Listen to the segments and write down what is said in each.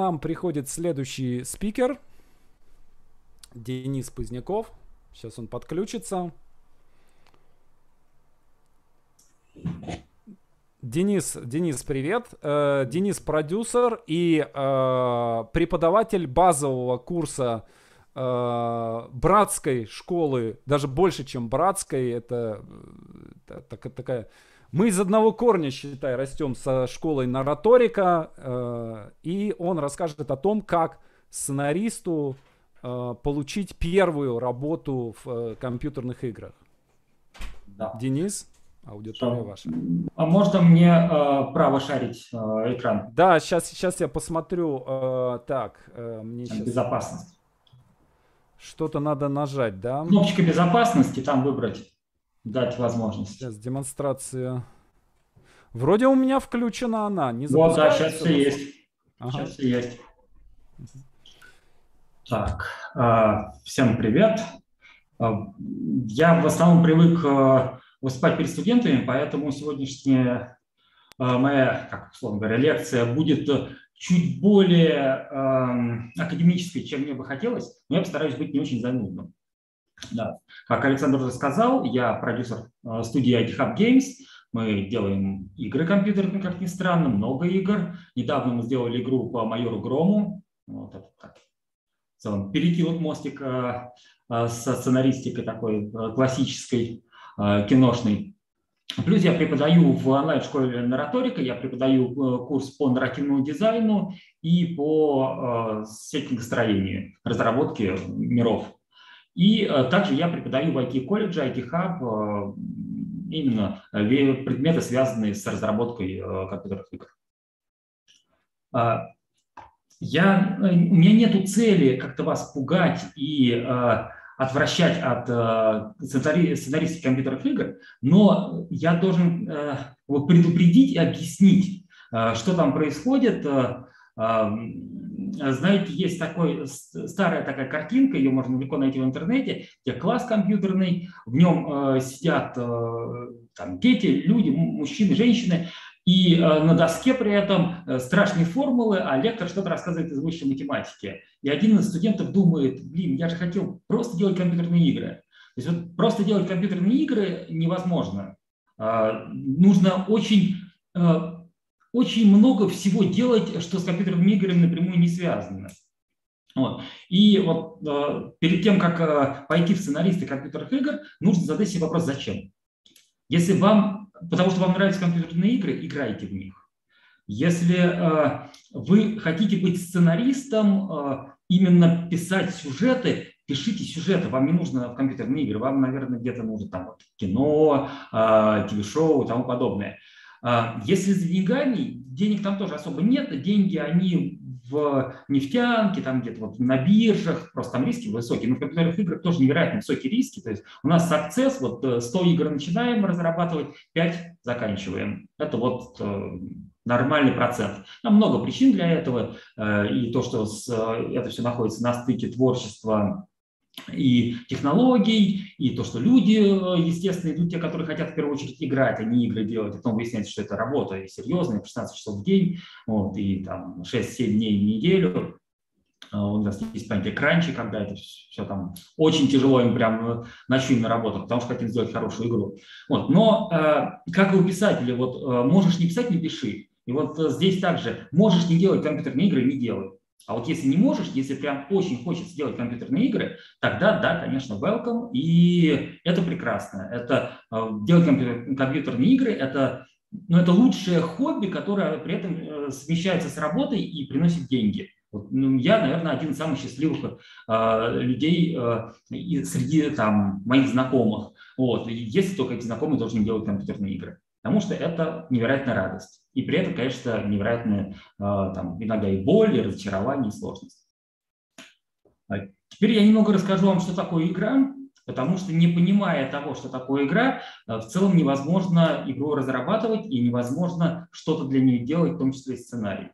нам приходит следующий спикер. Денис Поздняков. Сейчас он подключится. Денис, Денис, привет. Э, Денис продюсер и э, преподаватель базового курса э, братской школы, даже больше, чем братской. Это, это, такая... Мы из одного корня, считай, растем со школой нараторика, э, и он расскажет о том, как сценаристу э, получить первую работу в э, компьютерных играх. Да. Денис? Аудитория ваша. А можно мне э, право шарить э, экран? Да, сейчас, сейчас я посмотрю. Э, так, э, мне сейчас... Безопасность. Что-то надо нажать, да? Кнопочка безопасности, там выбрать, дать возможность. Сейчас демонстрация. Вроде у меня включена она, не Вот, да, сейчас все есть. Ага. Сейчас все есть. Так, э, всем привет. Э, я в основном привык э, выступать перед студентами, поэтому сегодняшняя моя, как условно говоря, лекция будет чуть более академической, чем мне бы хотелось, но я постараюсь быть не очень занудным. Да. Как Александр уже сказал, я продюсер э, студии IT Hub Games. Мы делаем игры компьютерные, как ни странно, много игр. Недавно мы сделали игру по майору Грому. Вот это так. В целом перекинут мостик э, э, со сценаристикой такой классической. Киношный. Плюс я преподаю в онлайн-школе нараторика, я преподаю курс по нарративному дизайну и по сеттингостроению, разработке миров. И также я преподаю в IT-колледже, IT-хаб, именно предметы, связанные с разработкой компьютерных игр. Я, у меня нет цели как-то вас пугать и отвращать от э, сценаристики компьютерных игр, но я должен э, предупредить и объяснить, э, что там происходит. Э, э, знаете, есть такой, старая такая картинка, ее можно легко найти в интернете, где класс компьютерный, в нем э, сидят э, там, дети, люди, мужчины, женщины, и э, на доске при этом э, страшные формулы, а лектор что-то рассказывает из высшей математики. И один из студентов думает, блин, я же хотел просто делать компьютерные игры. То есть вот просто делать компьютерные игры невозможно. А, нужно очень, э, очень много всего делать, что с компьютерными играми напрямую не связано. Вот. И вот перед тем, как пойти в сценаристы компьютерных игр, нужно задать себе вопрос, зачем. Если вам потому что вам нравятся компьютерные игры, играйте в них. Если э, вы хотите быть сценаристом, э, именно писать сюжеты, пишите сюжеты, вам не нужно в компьютерные игры, вам, наверное, где-то нужно там вот, кино, э, телешоу и тому подобное. Э, если за деньгами, денег там тоже особо нет, деньги, они в нефтянке, там где-то вот на биржах, просто там риски высокие. Но в компьютерных играх тоже невероятно высокие риски. То есть у нас Success, вот 100 э, игр начинаем разрабатывать, 5 заканчиваем. Это вот э, нормальный процент. Там много причин для этого. Э, и то, что это все находится на стыке творчества и технологий, и то, что люди, естественно, идут те, которые хотят в первую очередь играть, а не игры делать. Потом выясняется, что это работа и серьезная, 16 часов в день, вот, и там 6-7 дней в неделю. А, у нас есть понятие кранчи, когда это все там очень тяжело им прям ночью на работу, потому что хотим сделать хорошую игру. Вот. Но э, как и у писателя, вот э, можешь не писать, не пиши. И вот э, здесь также можешь не делать компьютерные игры, не делай. А вот если не можешь, если прям очень хочется делать компьютерные игры, тогда да, конечно, welcome, и это прекрасно. Это э, делать компьютер, компьютерные игры, это, ну, это лучшее хобби, которое при этом э, совмещается с работой и приносит деньги. Вот, ну, я, наверное, один из самых счастливых э, людей э, среди там, моих знакомых. Вот, если только эти знакомые должны делать компьютерные игры. Потому что это невероятная радость. И при этом, конечно, невероятная а, там, иногда и боль, и разочарование, и сложность. А теперь я немного расскажу вам, что такое игра, потому что не понимая того, что такое игра, а, в целом невозможно игру разрабатывать и невозможно что-то для нее делать, в том числе сценарий.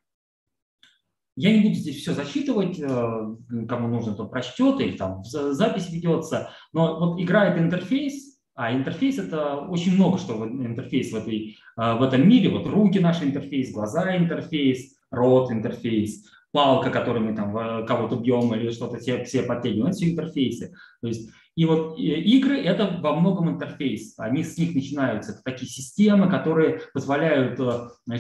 Я не буду здесь все зачитывать, кому нужно, то прочтет, или там запись ведется, но вот игра – это интерфейс, а интерфейс – это очень много что интерфейс в, этой, а, в этом мире. Вот руки – наш интерфейс, глаза – интерфейс, рот – интерфейс, палка, которой мы там кого-то бьем или что-то все, все подтягиваем, все интерфейсы. То есть и вот игры – это во многом интерфейс. Они с них начинаются. Это такие системы, которые позволяют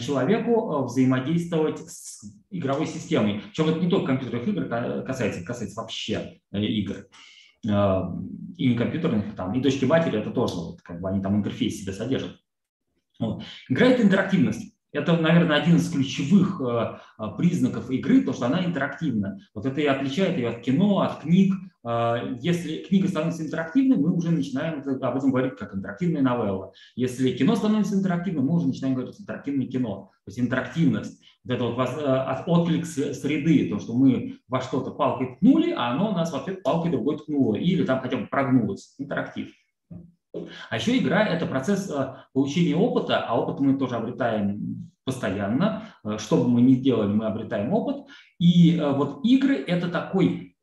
человеку взаимодействовать с игровой системой. Причем это не только компьютерных игр касается, касается вообще игр. И не компьютерных, там, и точки матери это тоже, вот, как бы они там интерфейс себе содержат. Вот. Игра – это интерактивность. Это, наверное, один из ключевых э, э, признаков игры, то, что она интерактивна. Вот это и отличает ее от кино, от книг. Э, если книга становится интерактивной, мы уже начинаем об этом говорить как интерактивная новелла. Если кино становится интерактивным, мы уже начинаем говорить интерактивное кино. То есть интерактивность. Вот это вот от отклик среды, то, что мы во что-то палкой ткнули, а оно нас в ответ палкой другой ткнуло. Или там хотя бы прогнулось. Интерактив. А еще игра – это процесс э, получения опыта, а опыт мы тоже обретаем постоянно. Э, что бы мы ни делали, мы обретаем опыт. И э, вот игры – это такой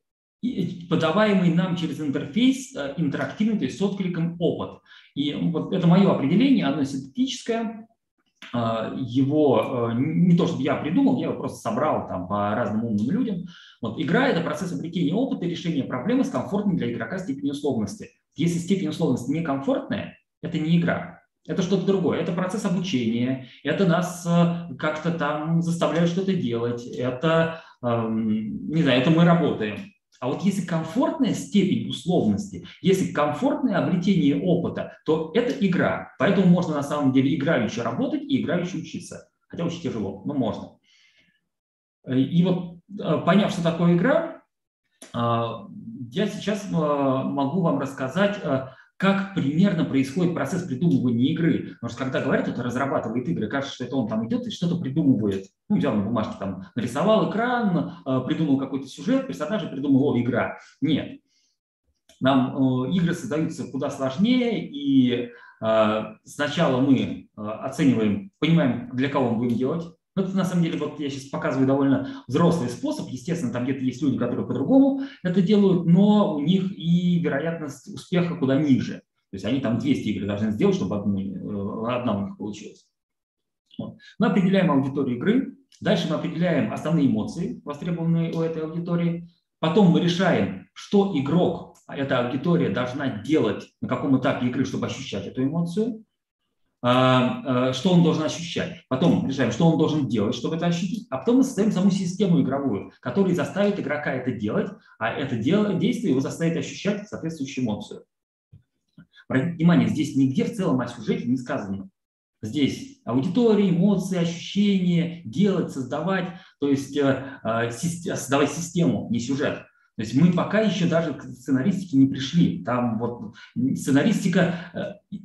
подаваемый нам через интерфейс интерактивный, то есть с откликом опыт. И вот это мое определение, оно синтетическое, его не то, чтобы я придумал, я его просто собрал там по разным умным людям. Вот игра – это процесс обретения опыта и решения проблемы с комфортной для игрока степенью условности – если степень условности некомфортная, это не игра, это что-то другое. Это процесс обучения, это нас э, как-то там заставляют что-то делать, это, эм, не знаю, это мы работаем. А вот если комфортная степень условности, если комфортное обретение опыта, то это игра. Поэтому можно на самом деле играючи работать и играючи учиться. Хотя очень тяжело, но можно. И вот э, поняв, что такое игра, э, я сейчас э, могу вам рассказать, как примерно происходит процесс придумывания игры. Потому что когда говорят, это разрабатывает игры, кажется, что это он там идет и что-то придумывает. Ну, взял на бумажке, там, нарисовал экран, э, придумал какой-то сюжет, персонажа придумал, о, игра. Нет. Нам игры создаются куда сложнее, и сначала мы оцениваем, понимаем, для кого мы будем делать, ну, это на самом деле, вот я сейчас показываю довольно взрослый способ. Естественно, там где-то есть люди, которые по-другому это делают, но у них и вероятность успеха куда ниже. То есть они там 200 игр должны сделать, чтобы одну, э, одна у них получилась. Вот. Мы определяем аудиторию игры, дальше мы определяем основные эмоции, востребованные у этой аудитории. Потом мы решаем, что игрок, а эта аудитория должна делать на каком этапе игры, чтобы ощущать эту эмоцию. А, а, что он должен ощущать. Потом решаем, что он должен делать, чтобы это ощутить. А потом мы создаем саму систему игровую, которая заставит игрока это делать, а это дело, действие его заставит ощущать соответствующую эмоцию. Обратите внимание, здесь нигде в целом о сюжете не сказано. Здесь аудитория, эмоции, ощущения, делать, создавать, то есть э, э, создавать систему, не сюжет. То есть мы пока еще даже к сценаристике не пришли. Там вот сценаристика э,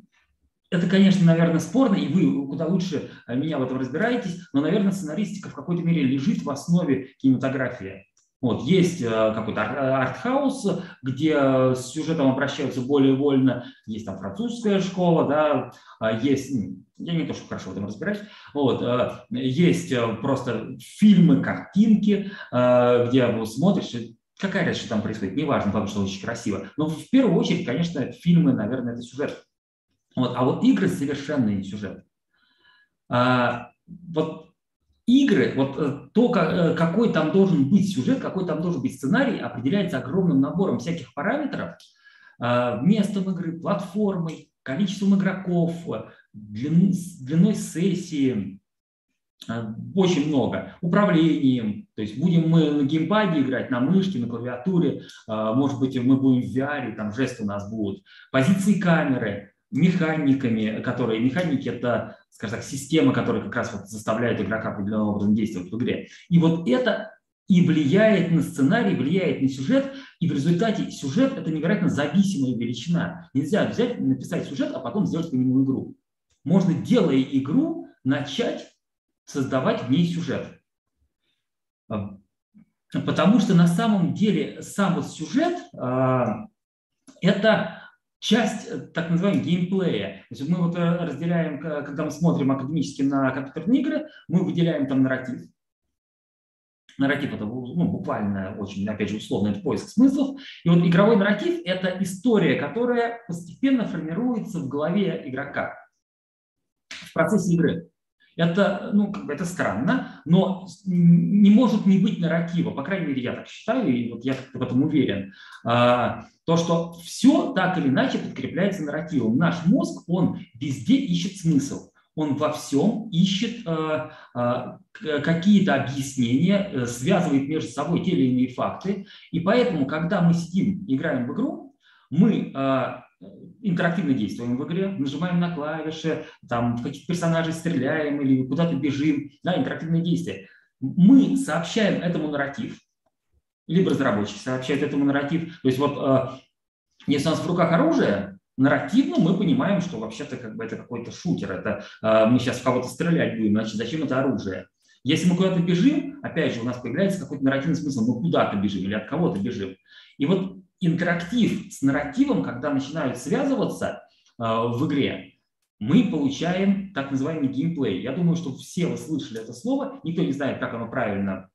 это, конечно, наверное, спорно, и вы куда лучше э, меня в этом разбираетесь, но, наверное, сценаристика в какой-то мере лежит в основе кинематографии. Вот, есть э, какой-то артхаус, где с сюжетом обращаются более вольно, есть там французская школа, да, а есть, я не то, что хорошо в этом разбираюсь, вот, э, есть просто фильмы, картинки, где вы смотришь, какая разница там происходит, неважно, потому что очень красиво, но в первую очередь, конечно, фильмы, наверное, это сюжет. Вот, а вот игры совершенно не сюжет. А, вот игры, вот э, то, э, какой там должен быть сюжет, какой там должен быть сценарий, определяется огромным набором всяких параметров, а, местом игры, платформой, количеством игроков, длин, длиной сессии, очень много. Управлением, то есть будем мы на геймпаде играть, на мышке, на клавиатуре, может быть, мы будем в VR, там жесты у нас будут, позиции камеры, механиками, которые, механики это, скажем так, система, которая как раз вот заставляет игрока определенным образом действовать в игре. И вот это и влияет на сценарий, влияет на сюжет, и в результате сюжет – это невероятно зависимая величина. Нельзя взять, написать сюжет, а потом сделать по игру. Можно, делая игру, начать создавать в ней сюжет. Потому что на самом деле сам вот сюжет а, – это часть э, так называемого геймплея. То есть мы вот э, разделяем, когда мы смотрим академически на компьютерные игры, мы выделяем там нарратив. Нарратив это ну, буквально очень, опять же, условно, это поиск смыслов. И вот игровой нарратив – это история, которая постепенно формируется в голове игрока в процессе игры. Это, ну, как бы это странно, но не может не быть нарратива, по крайней мере, я так считаю, и вот я в этом уверен. А, то, что все так или иначе подкрепляется нарративом. Наш мозг, он везде ищет смысл он во всем ищет э, э, какие-то объяснения, э, связывает между собой те или иные факты. И поэтому, когда мы сидим, играем в игру, мы интерактивно действуем в игре, нажимаем на клавиши, там в каких-то персонажей стреляем или куда-то бежим, да, интерактивное действие. Мы сообщаем этому нарратив, либо разработчики сообщают этому нарратив. То есть вот э, если у нас в руках оружие, нарративно мы понимаем, что вообще-то как бы это какой-то шутер, это э, мы сейчас в кого-то стрелять будем, значит, зачем это оружие? Если мы куда-то бежим, опять же, у нас появляется какой-то нарративный смысл, мы куда-то бежим или от кого-то бежим. И вот интерактив с нарративом, когда начинают связываться э, в игре, мы получаем так называемый геймплей. Я думаю, что все вы слышали это слово, никто не знает, как оно правильно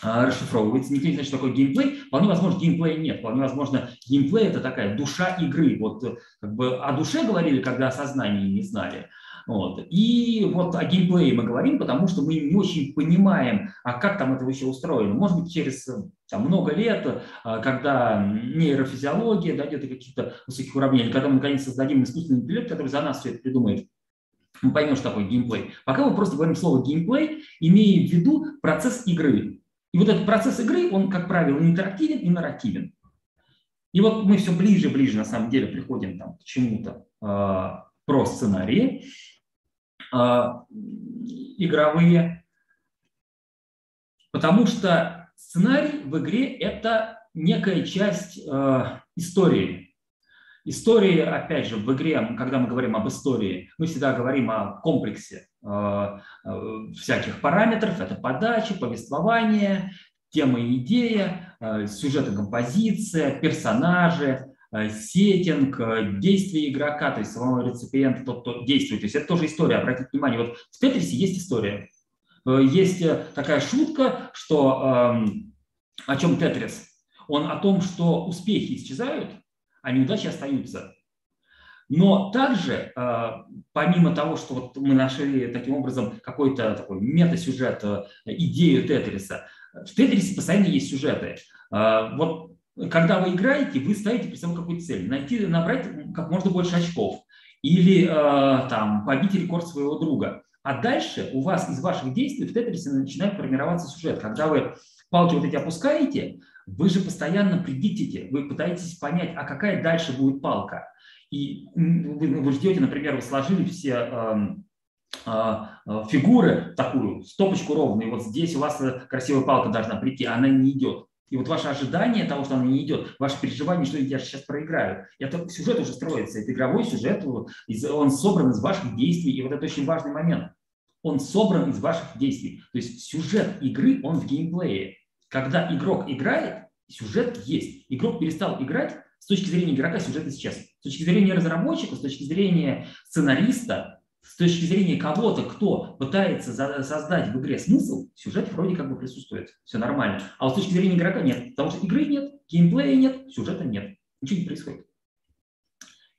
а, расшифровывается. Никто не знает, что такое геймплей. Вполне возможно, геймплея нет. Вполне возможно, геймплей – это такая душа игры. Вот как бы о душе говорили, когда о сознании не знали. Вот. И вот о геймплее мы говорим, потому что мы не очень понимаем, а как там это вообще устроено. Может быть, через там, много лет, а, когда нейрофизиология дойдет до каких-то высоких уровней, когда мы наконец создадим искусственный интеллект, который за нас все это придумает, мы поймем, что такое геймплей. Пока мы просто говорим слово геймплей, имея в виду процесс игры. И вот этот процесс игры, он, как правило, интерактивен и нарративен. И вот мы все ближе и ближе, на самом деле, приходим там, к чему-то э, про сценарии игровые, потому что сценарий в игре – это некая часть э, истории. Истории, опять же, в игре, когда мы говорим об истории, мы всегда говорим о комплексе э, всяких параметров. Это подача, повествование, тема и идея, сюжет и композиция, персонажи, сеттинг, действие игрока, то есть самого реципиента, тот, кто действует. То есть это тоже история, обратите внимание. Вот в Тетрисе есть история. Есть такая шутка, что эм, о чем Тетрис? Он о том, что успехи исчезают, а неудачи остаются. Но также, помимо того, что вот мы нашли таким образом какой-то такой мета-сюжет, э, идею Тетриса, в Тетрисе постоянно есть сюжеты. Вот когда вы играете, вы ставите перед собой какую-то цель. Найти, набрать как можно больше очков. Или а, там побить рекорд своего друга. А дальше у вас из ваших действий в Тетрисе начинает формироваться сюжет. Когда вы палки вот эти опускаете, вы же постоянно предиктите, вы пытаетесь понять, а какая дальше будет палка. И вы, вы ждете, например, вы сложили все э, э, фигуры такую, стопочку ровную, и вот здесь у вас красивая палка должна прийти, она не идет. И вот ваше ожидание того, что она не идет, ваше переживание, что я сейчас проиграю, это сюжет уже строится, это игровой сюжет, он собран из ваших действий, и вот это очень важный момент. Он собран из ваших действий. То есть сюжет игры, он в геймплее. Когда игрок играет, сюжет есть. Игрок перестал играть, с точки зрения игрока сюжет исчез. С точки зрения разработчика, с точки зрения сценариста, с точки зрения кого-то, кто пытается создать в игре смысл, сюжет вроде как бы присутствует. Все нормально. А вот с точки зрения игрока нет. Потому что игры нет, геймплея нет, сюжета нет. Ничего не происходит.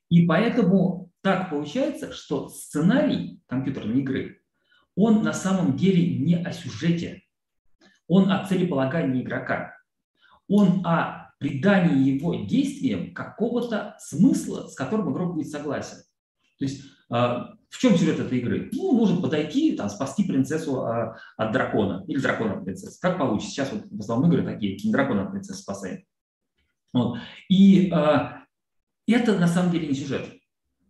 И поэтому так получается, что сценарий компьютерной игры, он на самом деле не о сюжете, он о целеполагании игрока. Он о придании его действиям какого-то смысла, с которым игрок будет согласен. То есть а, в чем сюжет этой игры? Ну, нужно подойти, там, спасти принцессу а, от дракона или дракона от принцессы. Как получится? Сейчас вот в основном игры такие, дракона от принцессы спасает. Вот. И э, это на самом деле не сюжет.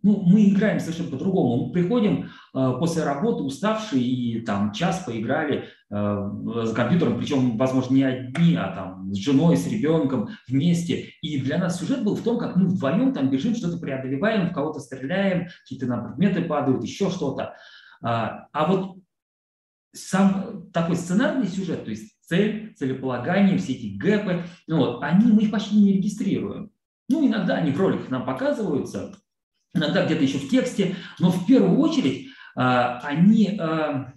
Ну, мы играем совершенно по-другому. Мы приходим э, после работы уставшие и там час поиграли э, за компьютером, причем, возможно, не одни, а там с женой, с ребенком вместе. И для нас сюжет был в том, как мы вдвоем там бежим, что-то преодолеваем, в кого-то стреляем, какие-то нам предметы падают, еще что-то. А, а вот сам такой сценарный сюжет, то есть цель, целеполагание, все эти гэпы, ну вот, они, мы их почти не регистрируем. Ну, иногда они в роликах нам показываются, иногда где-то еще в тексте, но в первую очередь а, они, а,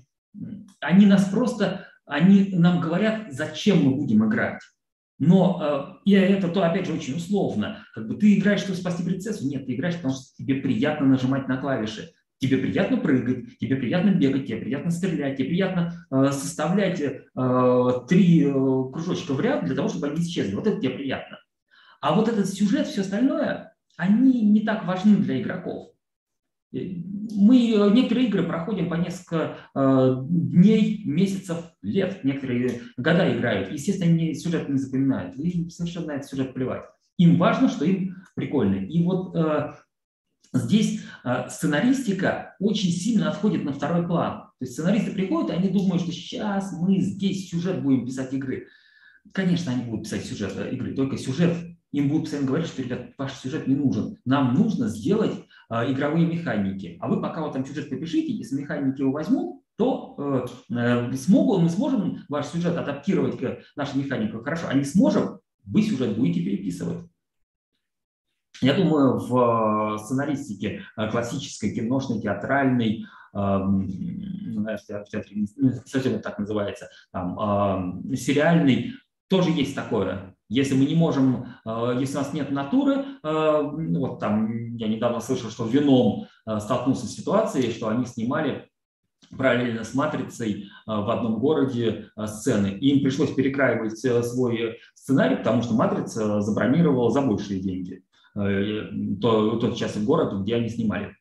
они нас просто, они нам говорят, зачем мы будем играть. Но а, и это то, опять же, очень условно. Как бы ты играешь, чтобы спасти принцессу? Нет, ты играешь, потому что тебе приятно нажимать на клавиши. Тебе приятно прыгать, тебе приятно бегать, тебе приятно стрелять, тебе приятно э, составлять э, три э, кружочка в ряд для того, чтобы они исчезли. Вот это тебе приятно. А вот этот сюжет, все остальное, они не так важны для игроков. Мы некоторые игры проходим по несколько э, дней, месяцев, лет. Некоторые года играют. Естественно, они сюжет не запоминают. Им совершенно на этот сюжет плевать. Им важно, что им прикольно. И вот э, здесь э, сценаристика очень сильно отходит на второй план. То есть сценаристы приходят, и они думают, что сейчас мы здесь сюжет будем писать игры. Конечно, они будут писать сюжет э, игры, только сюжет им будут постоянно говорить, что, ребят, ваш сюжет не нужен. Нам нужно сделать э, игровые механики. А вы пока вот там сюжет попишите, если механики его возьмут, то э, э, смогу, мы сможем ваш сюжет адаптировать к нашей механике. Хорошо, а не сможем, вы сюжет будете переписывать. Я думаю, в э, сценаристике э, классической, киношной, театральной, в театре, ну, совсем так называется, там, сериальный, тоже есть такое. Если мы не можем, э, если у нас нет натуры, э, вот там я недавно слышал, что Вином э, столкнулся с ситуацией, что они снимали параллельно с «Матрицей» в одном городе сцены. Им пришлось перекраивать свой сценарий, потому что «Матрица» забронировала за большие деньги тот участок города, где они снимали.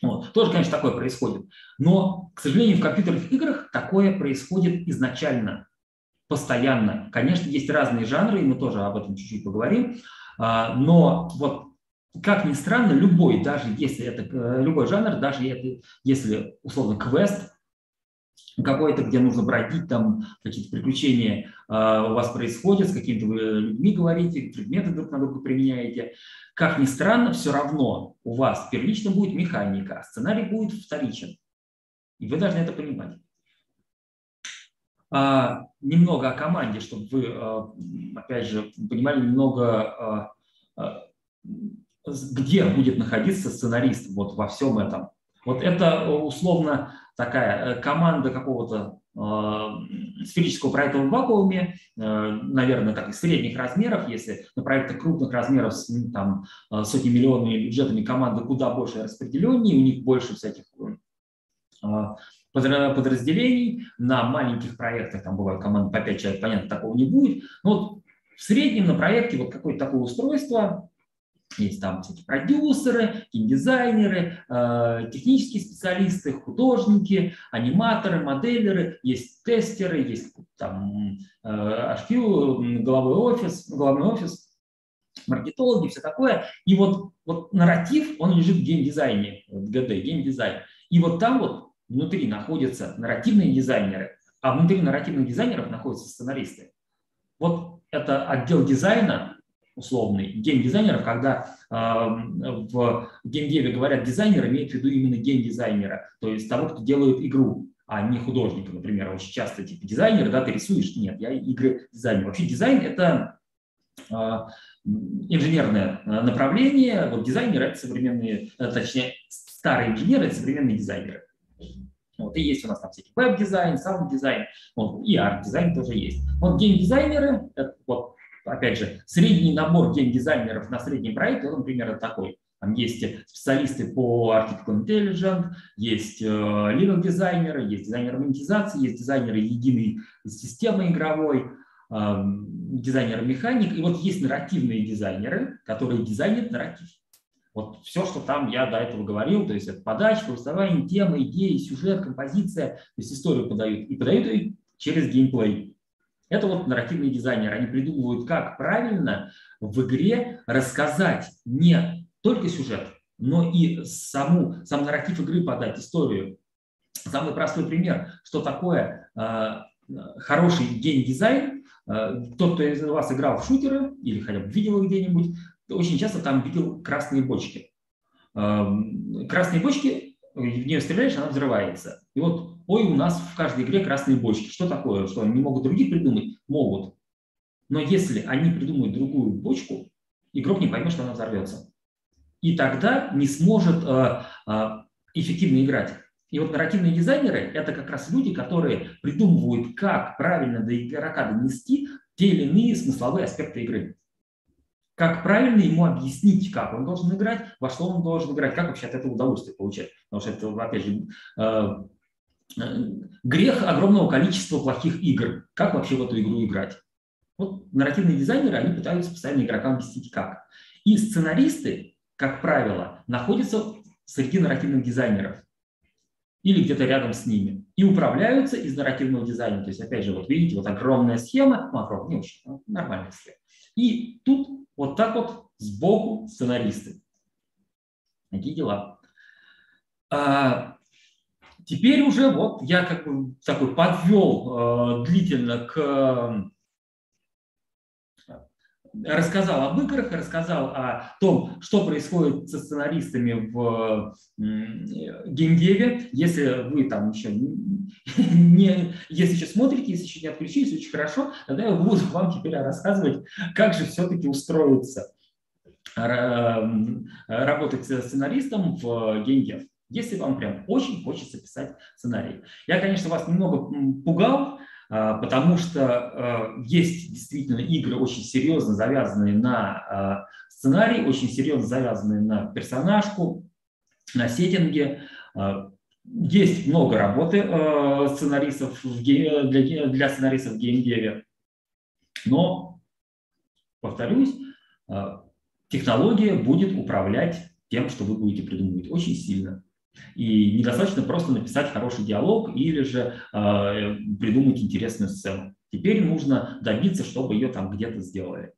Вот. Тоже, конечно, такое происходит. Но, к сожалению, в компьютерных играх такое происходит изначально постоянно. Конечно, есть разные жанры, и мы тоже об этом чуть-чуть поговорим, а, но вот как ни странно, любой, даже если это э, любой жанр, даже это, если условно квест какой-то, где нужно бродить, там какие-то приключения э, у вас происходят, с какими-то вы людьми говорите, предметы друг на друга применяете. Как ни странно, все равно у вас первично будет механика, а сценарий будет вторичен. И вы должны это понимать. А, немного о команде, чтобы вы, а, опять же, понимали немного, а, где будет находиться сценарист вот во всем этом. Вот это условно такая э, команда какого-то сферического проекта в вакууме, э, наверное, так, средних размеров, если на проектах крупных размеров с там, сотни миллионными бюджетами команды куда больше распределеннее, у них больше всяких подразделений, на маленьких проектах, там бывают команды по 5 человек, понятно, такого не будет, но вот в среднем на проекте вот какое-то такое устройство, есть там всякие продюсеры, геймдизайнеры, э, технические специалисты, художники, аниматоры, моделеры, есть тестеры, есть там э, HQ, головой офис, главный офис, маркетологи, все такое. И вот, вот нарратив, он лежит в геймдизайне, в GD, геймдизайн. И вот там вот внутри находятся нарративные дизайнеры, а внутри нарративных дизайнеров находятся сценаристы. Вот это отдел дизайна, условный, геймдизайнеров, когда э, в геймдеве говорят дизайнер, имеет в виду именно геймдизайнера, то есть того, кто делает игру, а не художника, например. Очень часто типа дизайнер, да, ты рисуешь, нет, я игры дизайнер. Вообще дизайн – это э, инженерное направление, вот дизайнеры – это современные, точнее, старые инженеры – это современные дизайнеры. Вот, и есть у нас там всякий веб-дизайн, саунд-дизайн, вот, и арт-дизайн тоже есть. Вот гейм-дизайнеры, вот, опять же, средний набор гейм-дизайнеров на средний проект, он примерно такой. Там есть специалисты по Artificial Intelligence, есть э, level дизайнеры, есть дизайнеры монетизации, есть дизайнеры единой системы игровой, э, дизайнеры механик, и вот есть нарративные дизайнеры, которые дизайнят нарратив. Вот все, что там я до этого говорил, то есть это подача, повествование, тема, идеи, сюжет, композиция, то есть историю подают. И подают ее через геймплей. Это вот нарративные дизайнеры. Они придумывают, как правильно в игре рассказать не только сюжет, но и саму, сам нарратив игры подать, историю. Самый простой пример, что такое э, хороший геймдизайн. Э, тот, кто из вас играл в шутеры или хотя бы видел их где-нибудь, очень часто там видел красные бочки. Эм, красные бочки, в нее стреляешь, она взрывается. И вот, ой, у нас в каждой игре красные бочки. Что такое? Что они не могут других придумать? Могут. Но если они придумают другую бочку, игрок не поймет, что она взорвется. И тогда не сможет э, э, эффективно играть. И вот нарративные дизайнеры – это как раз люди, которые придумывают, как правильно до игрока донести те или иные смысловые аспекты игры. Как правильно ему объяснить, как он должен играть, во что он должен играть, как вообще от этого удовольствие получать. Потому что это, опять же, э, э, грех огромного количества плохих игр. Как вообще в эту игру играть? Вот нарративные дизайнеры, они пытаются постоянно игрокам объяснить как. И сценаристы, как правило, находятся среди нарративных дизайнеров или где-то рядом с ними, и управляются из нарративного дизайна. То есть, опять же, вот видите, вот огромная схема, ну, огромная, не очень, нормальная схема. И тут вот так вот сбоку сценаристы. Такие дела. А, теперь уже вот я как бы такой подвел э, длительно к рассказал об играх, рассказал о том, что происходит со сценаристами в геймдеве. Если вы там еще не, если еще смотрите, если еще не отключились, очень хорошо, тогда я буду вам теперь рассказывать, как же все-таки устроиться работать сценаристом в геймдев если вам прям очень хочется писать сценарий. Я, конечно, вас немного пугал, потому что а, есть действительно игры очень серьезно завязанные на а, сценарий, очень серьезно завязанные на персонажку, на сеттинге. Есть много работы сценаристов для сценаристов в геймдеве, но, повторюсь, технология будет управлять тем, что вы будете придумывать очень сильно. И недостаточно просто написать хороший диалог или же э, придумать интересную сцену. Теперь нужно добиться, чтобы ее там где-то сделали.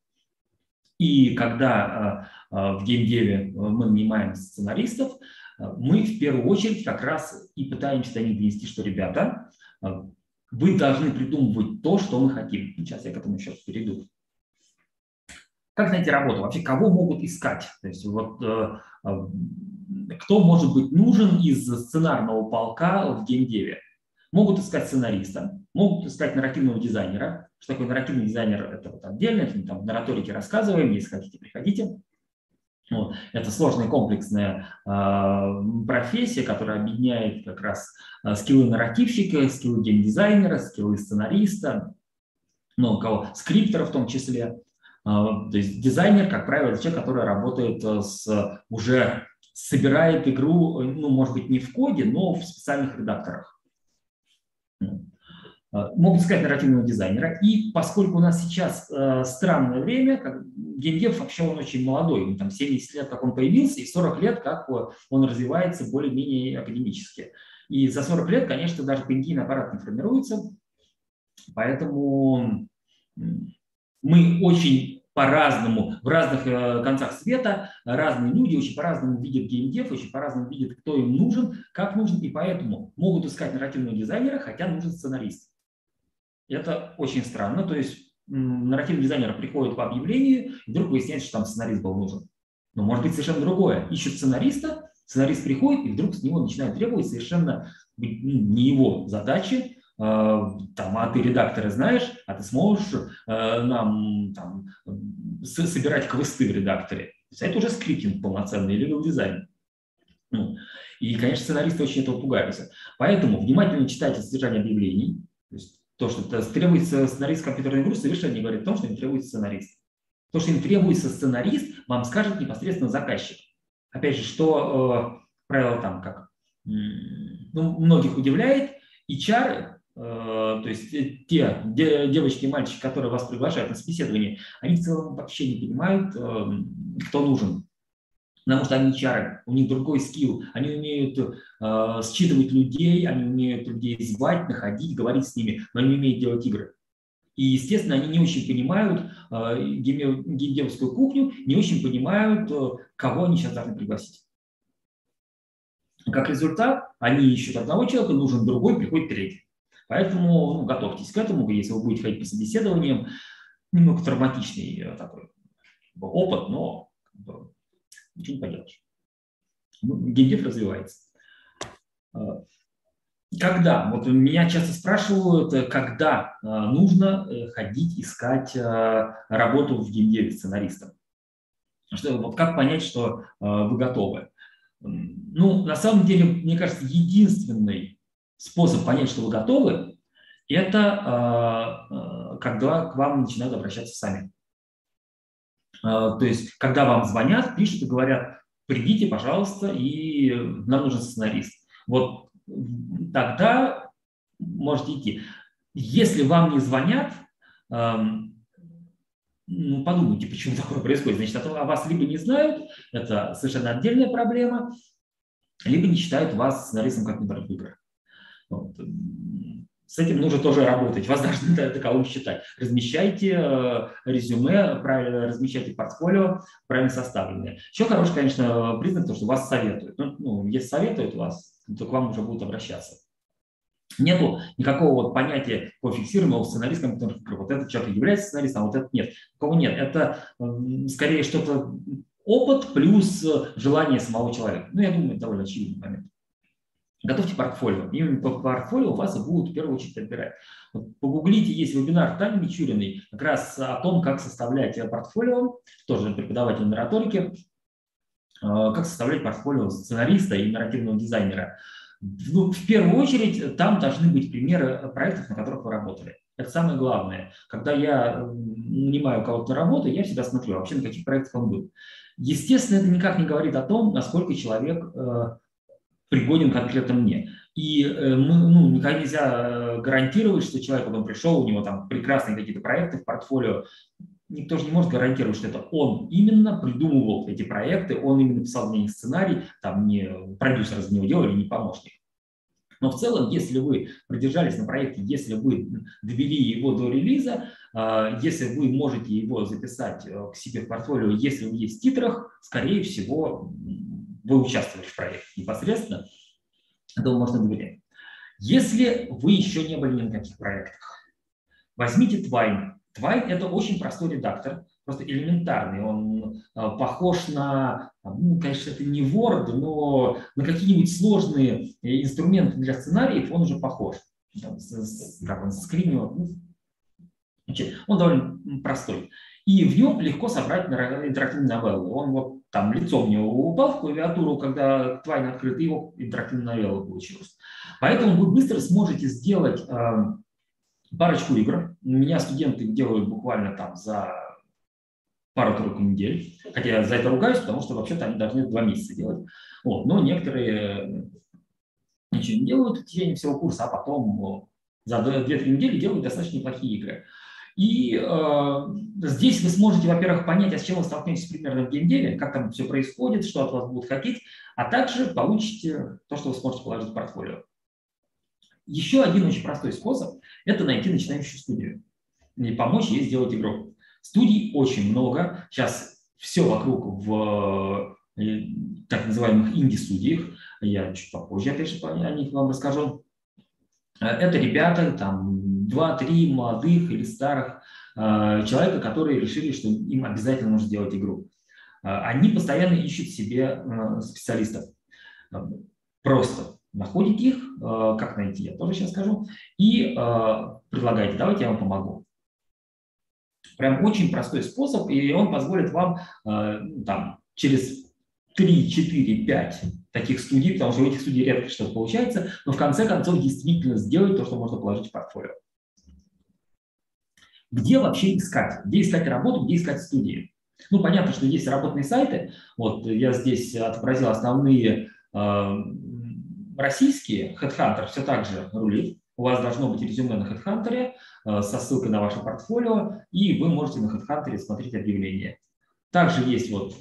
И когда э, в геймдеве мы нанимаем сценаристов, мы в первую очередь как раз и пытаемся до них донести, что, ребята, вы должны придумывать то, что мы хотим. Сейчас я к этому еще перейду. Как найти работу? Вообще, кого могут искать? То есть вот э, кто может быть нужен из сценарного полка в геймдеве. Могут искать сценариста, могут искать нарративного дизайнера. Что такое нарративный дизайнер? Это вот отдельно, это мы там в нараторике рассказываем, если хотите, приходите. Вот. Это сложная комплексная э, профессия, которая объединяет как раз э, скиллы нарративщика, скиллы геймдизайнера, скиллы сценариста, ну, кого скриптора в том числе. Э, то есть дизайнер, как правило, человек, который работает с уже собирает игру, ну, может быть, не в коде, но в специальных редакторах. Э, могут сказать нарративного дизайнера. И поскольку у нас сейчас э, странное время, как, геймдев вообще он очень молодой, ему там 70 лет, как он появился, и 40 лет, как он развивается более-менее академически. И за 40 лет, конечно, даже пеньгин аппарат не формируется, поэтому мы очень по-разному, в разных э, концах света разные люди очень по-разному видят геймдев, очень по-разному видят, кто им нужен, как нужен, и поэтому могут искать нарративного дизайнера, хотя нужен сценарист. Это очень странно, то есть нарративный дизайнер приходит по объявлению, и вдруг выясняется, что там сценарист был нужен. Но может быть совершенно другое. Ищут сценариста, сценарист приходит, и вдруг с него начинают требовать совершенно не его задачи, там, а ты редакторы знаешь, а ты сможешь э, нам там, собирать квесты в редакторе. Это уже скриптинг полноценный или дизайн. Ну, и, конечно, сценаристы очень этого пугаются. Поэтому внимательно читайте содержание объявлений. То, есть то что требуется сценарист компьютерной игры, совершенно не говорит о том, что им требуется сценарист. То, что им требуется сценарист, вам скажет непосредственно заказчик. Опять же, что э, правило там как ну, многих удивляет, HR Э, то есть э, те девочки и мальчики, которые вас приглашают на собеседование, они в целом вообще не понимают, эм, кто нужен. Потому что они чары, у них другой скилл, они умеют э, считывать людей, они умеют людей звать, находить, говорить с ними, но они умеют делать игры. И, естественно, они не очень понимают э, геймдевскую кухню, не очень понимают, э, кого они сейчас должны пригласить. Как результат, они ищут одного человека, нужен другой, приходит третий. Поэтому ну, готовьтесь к этому, если вы будете ходить по собеседованиям, немного травматичный э, такой опыт, но ничего не поделаешь. Ну, геймдев развивается. Э, когда? Вот меня часто спрашивают, э, когда нужно ходить искать работу в геймдеве сценаристом. Что, вот как понять, что вы готовы? Ну, на самом деле, мне кажется, единственный способ понять, что вы готовы, это а, а, когда к вам начинают обращаться сами. То есть, когда вам звонят, пишут и говорят, придите, пожалуйста, и нам нужен сценарист. Вот тогда можете идти. Если вам не звонят, ну, подумайте, почему такое происходит. Значит, о вас либо не знают, это совершенно отдельная проблема, либо не считают вас сценаристом компьютерных игр. Вот. С этим нужно тоже работать. Вас должны таковым считать. Размещайте э, резюме, правильно размещайте портфолио, правильно составленное. Еще хороший, конечно, признак, то, что вас советуют. Ну, ну, если советуют вас, то к вам уже будут обращаться. Нету никакого вот понятия по фиксируемого сценариста компьютерных игр. Вот этот человек является сценаристом, а вот этот нет. Такого нет. Это скорее что-то опыт плюс желание самого человека. Ну, я думаю, это довольно очевидный момент. Готовьте портфолио. Именно по портфолио вас и будут в первую очередь отбирать. Вот погуглите, есть вебинар Тани Мичуриной как раз о том, как составлять портфолио, тоже преподаватель нараторики, э, как составлять портфолио сценариста и нарративного дизайнера. Ну, в первую очередь там должны быть примеры проектов, на которых вы работали. Это самое главное. Когда я нанимаю кого-то на работу, я всегда смотрю, вообще на каких проектах он был. Естественно, это никак не говорит о том, насколько человек э, пригоден конкретно мне. И э, мы, ну, никогда нельзя э, гарантировать, что человек, он пришел, у него там прекрасные какие-то проекты в портфолио, никто же не может гарантировать, что это он именно придумывал эти проекты, он именно писал для них сценарий, там не продюсер за него делал или не помощник. Но в целом, если вы продержались на проекте, если вы довели его до релиза, э, если вы можете его записать к себе в портфолио, если вы есть в титрах, скорее всего, вы участвовали в проекте непосредственно, этому можно доверять. Если вы еще не были ни на каких проектах, возьмите Twine. Twine – это очень простой редактор, просто элементарный. Он а, похож на, ну, конечно, это не Word, но на какие-нибудь сложные э, инструменты для сценариев он уже похож. Там, с, с, как он, скринил. Ну, он довольно простой. И в нем легко собрать интерактивные новеллы. Он вот там лицом не упал в клавиатуру, когда Twine открыт, и его интерактивная новелла получилась. Поэтому вы быстро сможете сделать э, парочку игр. У меня студенты делают буквально там за пару-тройку недель. Хотя я за это ругаюсь, потому что вообще-то они должны два месяца делать. Вот. Но некоторые ничего не делают в течение всего курса, а потом за 2-3 недели делают достаточно неплохие игры. И э, здесь вы сможете, во-первых, понять, а с чем вы столкнетесь примерно в геймдеве, как там все происходит, что от вас будут хотеть, а также получите то, что вы сможете положить в портфолио. Еще один очень простой способ – это найти начинающую студию и помочь ей сделать игру. Студий очень много. Сейчас все вокруг в э, так называемых инди-студиях. Я чуть попозже, опять же, о них вам расскажу. Э, это ребята, там, два-три молодых или старых э, человека, которые решили, что им обязательно нужно сделать игру. Э, они постоянно ищут себе э, специалистов. Просто находите их, как найти, я тоже сейчас скажу, и предлагаете, давайте я вам помогу. Прям очень простой способ, и он позволит вам ну, там, через 3, 4, 5 таких студий, потому что у этих студий редко что-то получается, но в конце концов действительно сделать то, что можно положить в портфолио. Где вообще искать? Где искать работу, где искать студии? Ну, понятно, что есть работные сайты. Вот я здесь отобразил основные э, российские. Headhunter все так же рулит. У вас должно быть резюме на HeadHunter э, со ссылкой на ваше портфолио, и вы можете на HeadHunter смотреть объявления. Также есть вот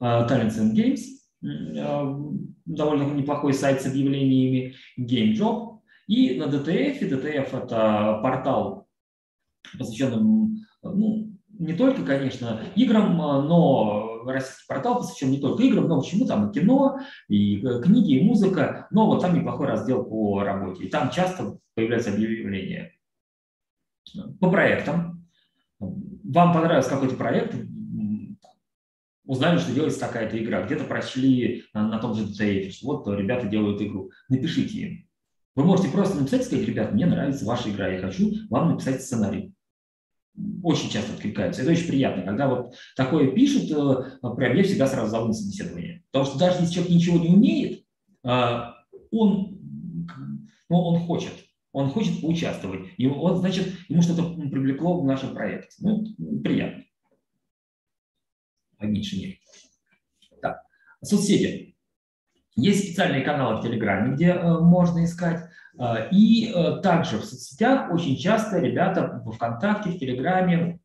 э, Talents and Games, э, довольно неплохой сайт с объявлениями, GameJob. И на DTF, DTF это портал посвященным, ну, не только, конечно, играм, но российский портал посвящен не только играм, но почему там и кино, и э, книги, и музыка, но вот там неплохой раздел по работе, и там часто появляются объявления по проектам. Вам понравился какой-то проект, узнали, что делается такая-то игра, где-то прочли на, на том же DTF, что вот ребята делают игру, напишите им. Вы можете просто написать и сказать, ребят, мне нравится ваша игра, я хочу вам написать сценарий очень часто откликаются. Это очень приятно. Когда вот такое пишут, э, прям я всегда сразу зову на собеседование. Потому что даже если человек ничего не умеет, э, он, ну, он хочет. Он хочет поучаствовать. И он, значит, ему что-то привлекло в нашем проекте. Ну, приятно. меньшей мере. Так, соцсети. Есть специальные каналы в Телеграме, где э, можно искать. Э, и э, также в соцсетях очень часто ребята в ВКонтакте, в Телеграме,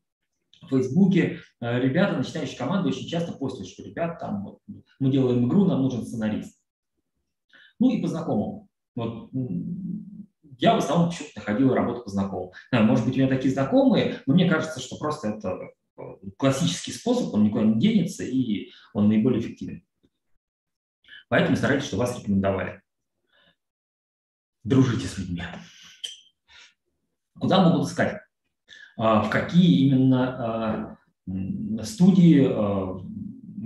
в Фейсбуке, э, ребята, начинающие команды, очень часто постят, что ребят, там, вот, мы делаем игру, нам нужен сценарист. Ну и по знакомым. Вот, я в основном почему-то находил работу по знакомым. Да, может быть, у меня такие знакомые, но мне кажется, что просто это э, классический способ, он никуда не денется, и он наиболее эффективен. Поэтому старайтесь, что вас рекомендовали. Дружите с людьми. Куда могут искать? А, в какие именно а, студии, а,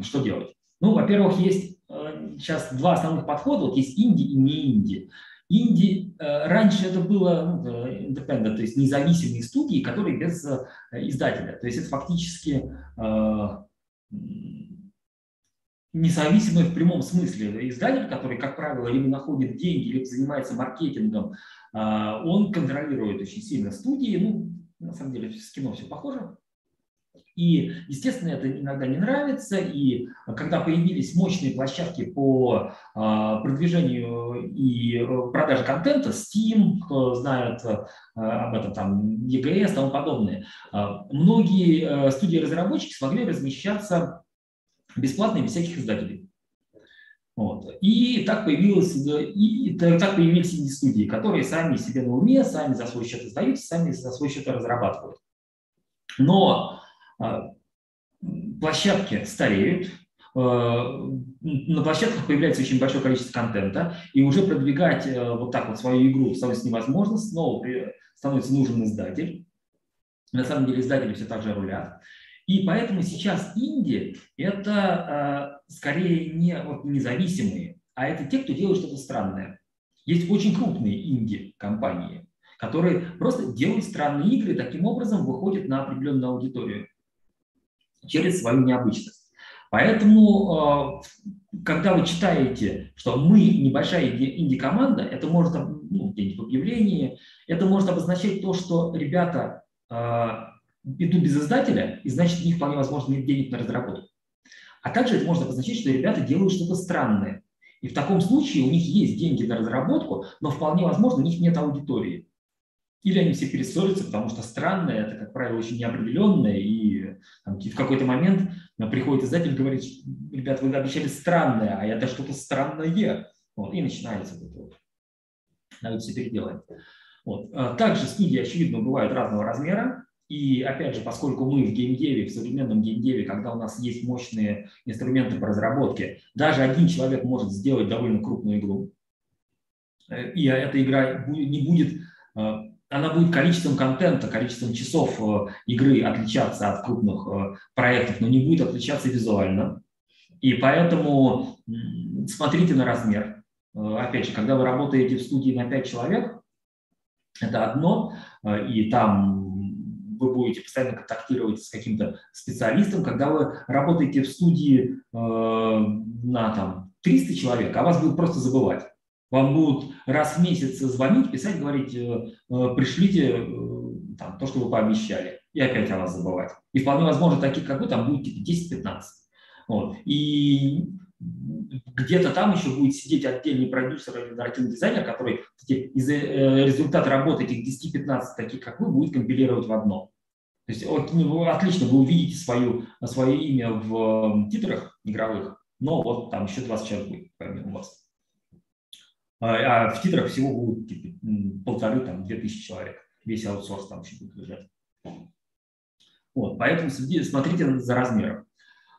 что делать? Ну, во-первых, есть сейчас два основных подхода. Вот есть инди и не инди. Инди, раньше это было ну, independent, то есть независимые студии, которые без издателя. То есть это фактически независимый в прямом смысле издатель, который, как правило, либо находит деньги, либо занимается маркетингом, он контролирует очень сильно студии. Ну, на самом деле с кино все похоже. И, естественно, это иногда не нравится. И когда появились мощные площадки по а, продвижению и продаже контента, Steam, кто знает а, об этом, там, EGS и тому подобное, а, многие студии-разработчики смогли размещаться бесплатно без всяких издателей. Вот. И так появилось, и так появились инди-студии, которые сами себе на уме, сами за свой счет издают, сами за свой счет разрабатывают. Но а, площадки стареют, а, на площадках появляется очень большое количество контента, и уже продвигать а, вот так вот свою игру становится невозможно, снова становится нужен издатель. На самом деле издатели все так же рулят. И поэтому сейчас инди – это э, скорее не вот, независимые, а это те, кто делает что-то странное. Есть очень крупные инди-компании, которые просто делают странные игры таким образом выходят на определенную аудиторию через свою необычность. Поэтому, э, когда вы читаете, что мы небольшая инди-команда, это может, ну, где-нибудь в объявлении, это может обозначать то, что ребята э, идут без издателя, и значит, у них вполне возможно нет денег на разработку. А также это может обозначать, что ребята делают что-то странное. И в таком случае у них есть деньги на разработку, но вполне возможно, у них нет аудитории. Или они все перессорятся, потому что странное, это, как правило, очень неопределенное, и там, в какой-то момент приходит издатель и говорит, ребят, вы обещали странное, а это что-то странное. Вот, и начинается вот это вот. Давайте все переделаем. Вот. А также студии, очевидно, бывают разного размера. И опять же, поскольку мы в геймдеве, в современном геймдеве, когда у нас есть мощные инструменты по разработке, даже один человек может сделать довольно крупную игру. Э, и эта игра не будет, э, она будет количеством контента, количеством часов э, игры отличаться от крупных проектов, но не будет отличаться визуально. И поэтому смотрите на размер. Опять же, когда вы работаете в студии на 5 человек, это одно, и там вы будете постоянно контактировать с каким-то специалистом, когда вы работаете в студии э, на там, 300 человек, а вас будут просто забывать. Вам будут раз в месяц звонить, писать, говорить, э, э, пришлите э, там, то, что вы пообещали, и опять о вас забывать. И вполне возможно, таких, как вы, там будет 10-15. Вот. И где-то там еще будет сидеть отдельный продюсер или нарративный дизайнер, который из э, результат работы этих 10-15 таких, как вы, будет компилировать в одно. То есть ну, отлично, вы увидите свою, свое имя в титрах игровых, но вот там еще 20 человек будет помимо вас. А, а в титрах всего будет типа, полторы, там, две тысячи человек. Весь аутсорс там еще будет лежать. Вот, поэтому смотрите за размером.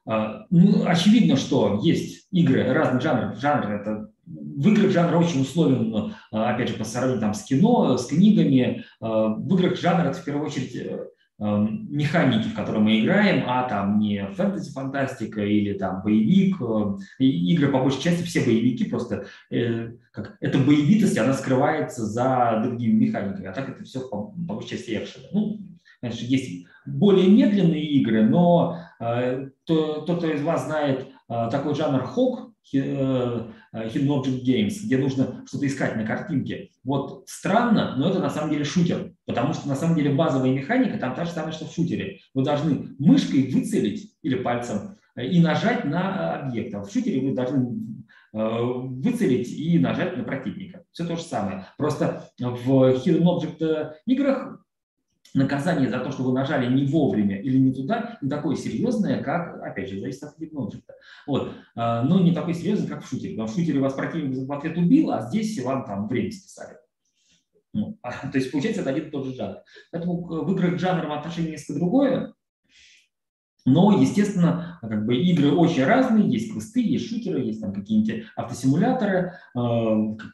А, ну, очевидно, что есть игры разных жанров. Жанр это в играх жанр очень условен, а, опять же, по сравнению там, с кино, с книгами. В играх жанр это в первую очередь э, Эм, механики, в которые мы играем, а там не фэнтези-фантастика или там боевик. Э, игры, по большей части, все боевики просто, э, как, эта боевитость, она скрывается за другими механиками, а так это все по, по большей части экшен. Ну, конечно, есть более медленные игры, но э, то, тот, кто из вас знает э, такой жанр хок, Hidden Object Games, где нужно что-то искать на картинке. Вот странно, но это на самом деле шутер, потому что на самом деле базовая механика там та же самая, что в шутере. Вы должны мышкой выцелить или пальцем и нажать на объект. А в шутере вы должны выцелить и нажать на противника. Все то же самое. Просто в Hidden Object играх наказание за то, что вы нажали не вовремя или не туда, не такое серьезное, как, опять же, зависит от Object. Вот. Но не такое серьезное, как в шутере. Потому в шутере вас противник в ответ убил, а здесь вам там время списали. Ну, а, то есть, получается, это один и тот же жанр. Поэтому в играх жанром отношение несколько другое. Но, естественно, как бы игры очень разные, есть квесты, есть шутеры, есть там какие-нибудь автосимуляторы, э,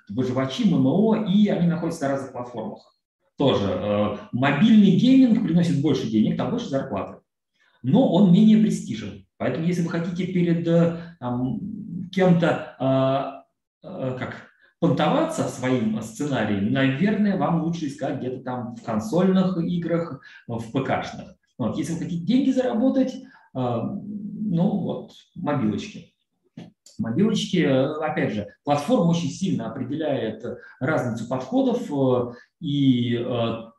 выживачи, ММО, и они находятся на разных платформах. Тоже э, мобильный гейминг приносит больше денег, там больше зарплаты, но он менее престижен. Поэтому, если вы хотите перед э, кем-то э, как понтоваться своим сценарием, наверное, вам лучше искать где-то там в консольных играх, в ПКшных. Вот. Если вы хотите деньги заработать, ну вот, мобилочки. Мобилочки, опять же, платформа очень сильно определяет разницу подходов э, и э,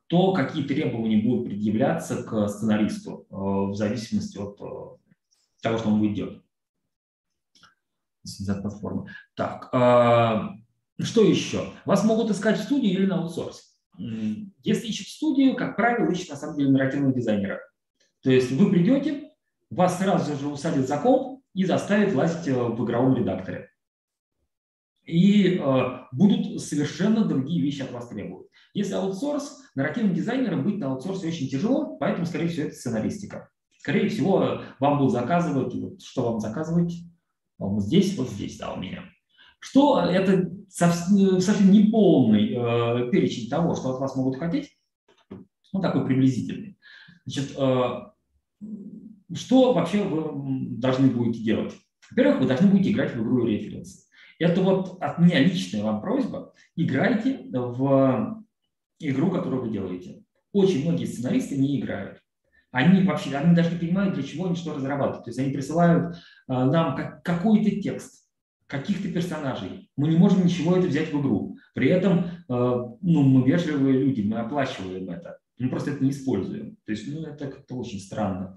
то, какие требования будут предъявляться к сценаристу в зависимости от того, что он будет делать. От платформы. Так, что еще? Вас могут искать в студии или на аутсорсе. Если ищут студию, как правило, ищут на самом деле нарративного дизайнера. То есть вы придете, вас сразу же усадят за комп и заставят влазить э, в игровом редакторе. И э, будут совершенно другие вещи от вас требовать. Если аутсорс, нарративным дизайнером быть на аутсорсе очень тяжело, поэтому, скорее всего, это сценаристика. Скорее всего, вам будут заказывать, вот, что вам заказывать, вот здесь, вот здесь, да, у меня. Что это совсем, совсем не полный э, перечень того, что от вас могут хотеть, ну, такой приблизительный. Значит, э, что вообще вы должны будете делать? Во-первых, вы должны будете играть в игру референсы. Это вот от меня личная вам просьба. Играйте в игру, которую вы делаете. Очень многие сценаристы не играют. Они вообще, они даже не понимают, для чего они что разрабатывают. То есть они присылают э, нам как, какой-то текст, каких-то персонажей. Мы не можем ничего это взять в игру. При этом э, ну, мы вежливые люди, мы оплачиваем это. Мы просто это не используем. То есть ну, это как-то очень странно,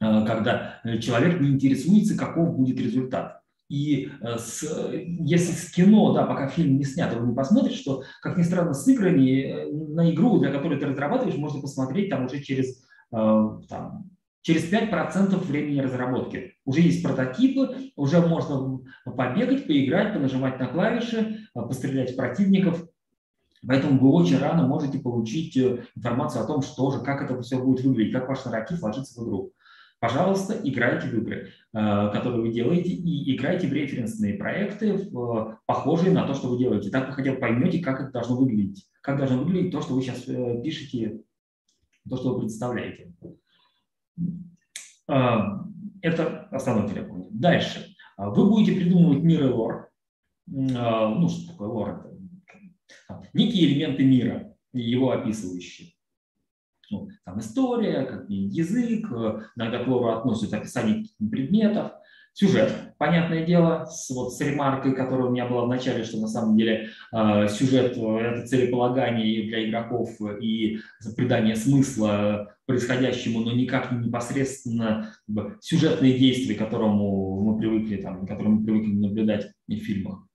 когда человек не интересуется, каков будет результат. И э, с, если с кино, да, пока фильм не снят, вы не посмотрите, что, как ни странно, с играми на игру, для которой ты разрабатываешь, можно посмотреть там уже через там, через 5% времени разработки. Уже есть прототипы, уже можно побегать, поиграть, понажимать на клавиши, пострелять в противников. Поэтому вы очень рано можете получить э, информацию о том, что же, как это все будет выглядеть, как ваш нарратив ложится в игру. Пожалуйста, играйте в игры, э, которые вы делаете, и играйте в референсные проекты, похожие на то, что вы делаете. Так вы хотя бы поймете, как это должно выглядеть, как должно выглядеть то, что вы сейчас э, пишете, то, что вы представляете. Это основное требование. Дальше. А, вы будете придумывать мир и лор. Ну, что такое лор? Это некие элементы мира, его описывающие. Ну, там история, как язык, иногда к лору описание предметов – Сюжет, понятное дело, с, вот, с ремаркой, которая у меня была в начале, что на самом деле э, сюжет – это целеполагание для игроков и придание смысла происходящему, но никак не непосредственно как бы, сюжетные действия, к которому мы привыкли, там, которые мы привыкли наблюдать в фильмах.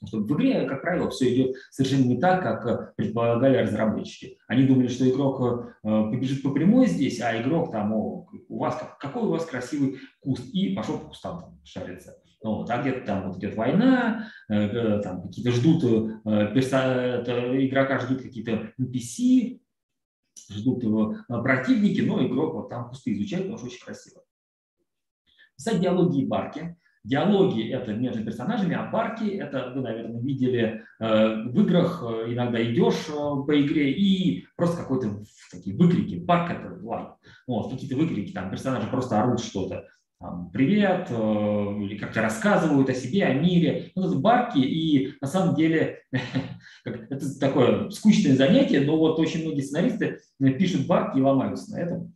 Потому что в игре, как правило, все идет совершенно не так, как э, предполагали разработчики. Они думали, что игрок э, побежит по прямой здесь, а игрок там, о, у вас какой у вас красивый куст, и пошел по кустам там, шариться. Ну, вот, а где-то там вот идет война, э, там какие-то ждут, перса, игрока ждут какие-то NPC, ждут его противники, но игрок вот там кусты изучает, потому что очень красиво. Писать диалоги и барки – Диалоги – это между персонажами, а парки – это, вы, наверное, видели э, в играх, э, иногда идешь э, по игре и просто какой-то такие выкрики. Парк – это лай. Вот, какие-то выкрики, там персонажи просто орут что-то. Там, привет, или как-то рассказывают о себе, о мире. Ну, это барки, и на самом деле это такое скучное занятие, но вот очень многие сценаристы пишут барки и ломаются на этом.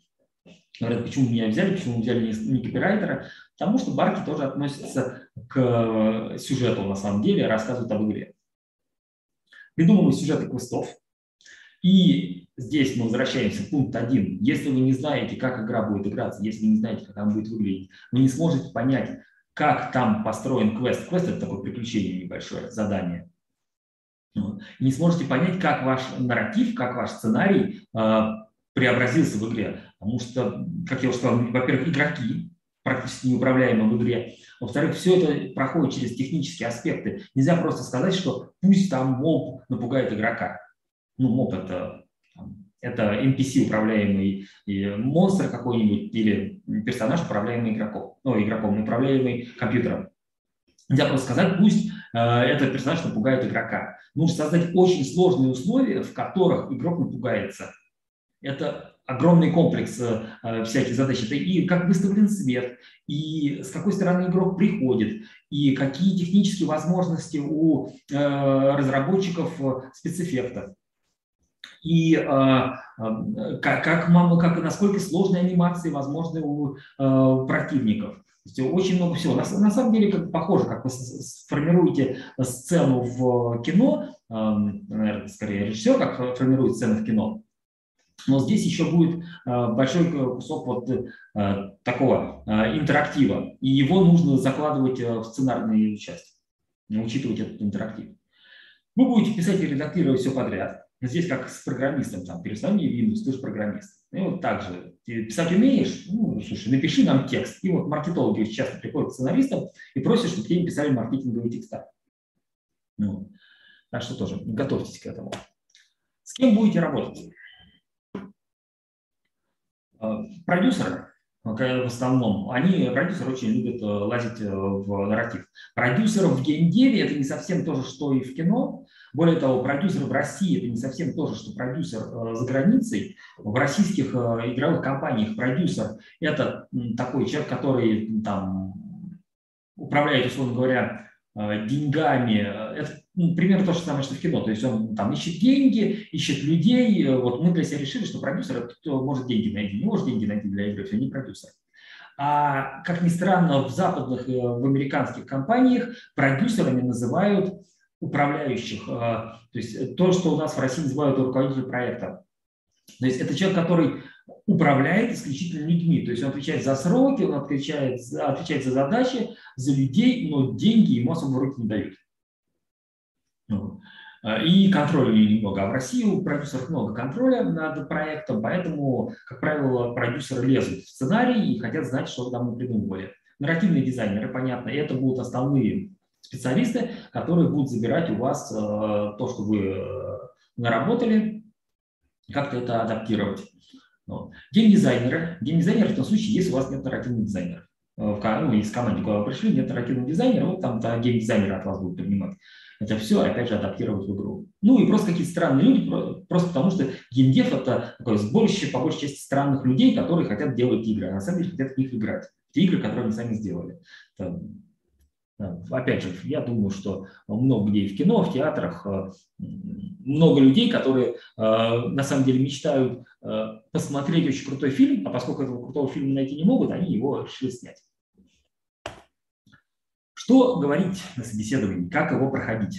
Говорят, почему меня взяли, почему взяли не, не копирайтера. Потому что барки тоже относятся к э, сюжету, на самом деле, рассказывают об игре. Придумываю сюжеты квестов. И здесь мы возвращаемся к пункту 1. Если вы не знаете, как игра будет играться, если вы не знаете, как она будет выглядеть, вы не сможете понять, как там построен квест. Квест – это такое приключение небольшое, задание. Не сможете понять, как ваш нарратив, как ваш сценарий э, преобразился в игре. Потому что, как я уже сказал, во-первых, игроки практически неуправляемы в игре. Во-вторых, все это проходит через технические аспекты. Нельзя просто сказать, что пусть там моб напугает игрока. Ну, моб это, это NPC управляемый монстр какой-нибудь или персонаж, управляемый игроком, ну, игроком, управляемый компьютером. Нельзя просто сказать, пусть э, этот персонаж напугает игрока. Нужно создать очень сложные условия, в которых игрок напугается. Это огромный комплекс э, э, всяких задач. Это и как выставлен свет, и с какой стороны игрок приходит, и какие технические возможности у э, разработчиков э, спецэффектов. И э, как, как, как, насколько сложные анимации возможны у э, противников. То есть очень много всего. На, на самом деле как похоже, как вы сформируете сцену в кино, э, наверное, скорее режиссер, как формирует сцену в кино. Но здесь еще будет большой кусок вот такого интерактива, и его нужно закладывать в сценарные части, учитывать этот интерактив. Вы будете писать и редактировать все подряд. Здесь как с программистом, там, переставь мне Windows, ты же программист. И вот так же, ты писать умеешь? Ну, слушай, напиши нам текст. И вот маркетологи часто приходят к сценаристам и просят, чтобы тебе писали маркетинговые текста. Ну, так что тоже готовьтесь к этому. С кем будете работать? А, продюсеры в основном, они, продюсеры очень любят э, лазить э, в нарратив. Продюсеров в геймдеве это не совсем то же, что и в кино. Более того, продюсер в России это не совсем то же, что продюсер э, за границей. В российских игровых компаниях продюсер это такой человек, который там управляет, условно говоря, деньгами. Это ну, примерно то же самое, что в кино. То есть он там ищет деньги, ищет людей. Вот мы для себя решили, что продюсер – это кто может деньги найти. Не может деньги найти для игры, все, не продюсер. А, как ни странно, в западных, э, в американских компаниях продюсерами называют управляющих. Э, то есть то, что у нас в России называют руководитель проекта. То есть это человек, который управляет исключительно людьми. То есть он отвечает за сроки, он отвечает, отвечает за задачи, за людей, но деньги ему особо в руки не дают. Ну, э, и контроля немного. А в России у продюсеров много контроля над проектом, поэтому, как правило, продюсеры лезут в сценарий и хотят знать, что там мы придумывали. Нарративные дизайнеры, понятно, это будут основные специалисты, которые будут забирать у вас э, то, что вы э, наработали, как-то это адаптировать. Вот. Геймдизайнеры. Геймдизайнеры в том случае, если у вас нет нарративных дизайнеров. В, ну, из команды, куда вы пришли, нет нарративного дизайнера, вот там -то геймдизайнеры от вас будут принимать это все, опять же, адаптировать в игру. Ну и просто какие-то странные люди, просто потому что геймдев – это такое сборище, по большей части, странных людей, которые хотят делать игры, а на самом деле хотят в них играть. Те игры, которые они сами сделали. Это, опять же, я думаю, что много где в кино, в театрах, э, много людей, которые э, на самом деле мечтают э, посмотреть очень крутой фильм, а поскольку этого крутого фильма найти не могут, они его решили снять. Что говорить на собеседовании, как его проходить?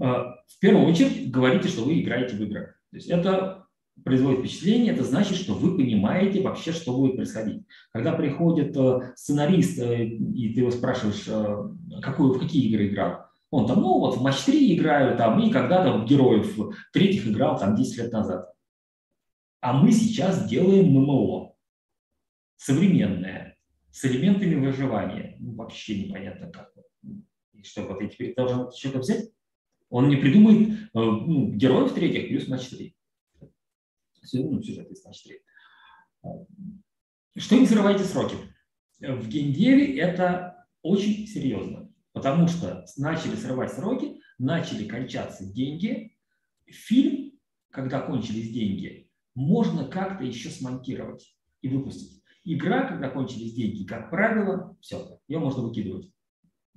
Э, в первую очередь говорите, что вы играете в игры. То есть это производит впечатление, это значит, что вы понимаете вообще, что будет происходить. Когда приходит э, сценарист, э, и ты его спрашиваешь, какую, в какие игры играл, он там, ну вот в матч 3 играю, там, и когда-то в героев третьих играл там 10 лет назад. А мы сейчас делаем ММО. Современное с элементами выживания. Ну, вообще непонятно как. И что, вот я теперь должен что-то взять? Он не придумает э, ну, героев третьих плюс матч 3. Ну, сюжет из матч 3. Что не срывайте сроки? В геймдеве это очень серьезно, потому что начали срывать сроки, начали кончаться деньги. Фильм, когда кончились деньги, можно как-то еще смонтировать и выпустить. Игра, когда кончились деньги, как правило, все, ее можно выкидывать.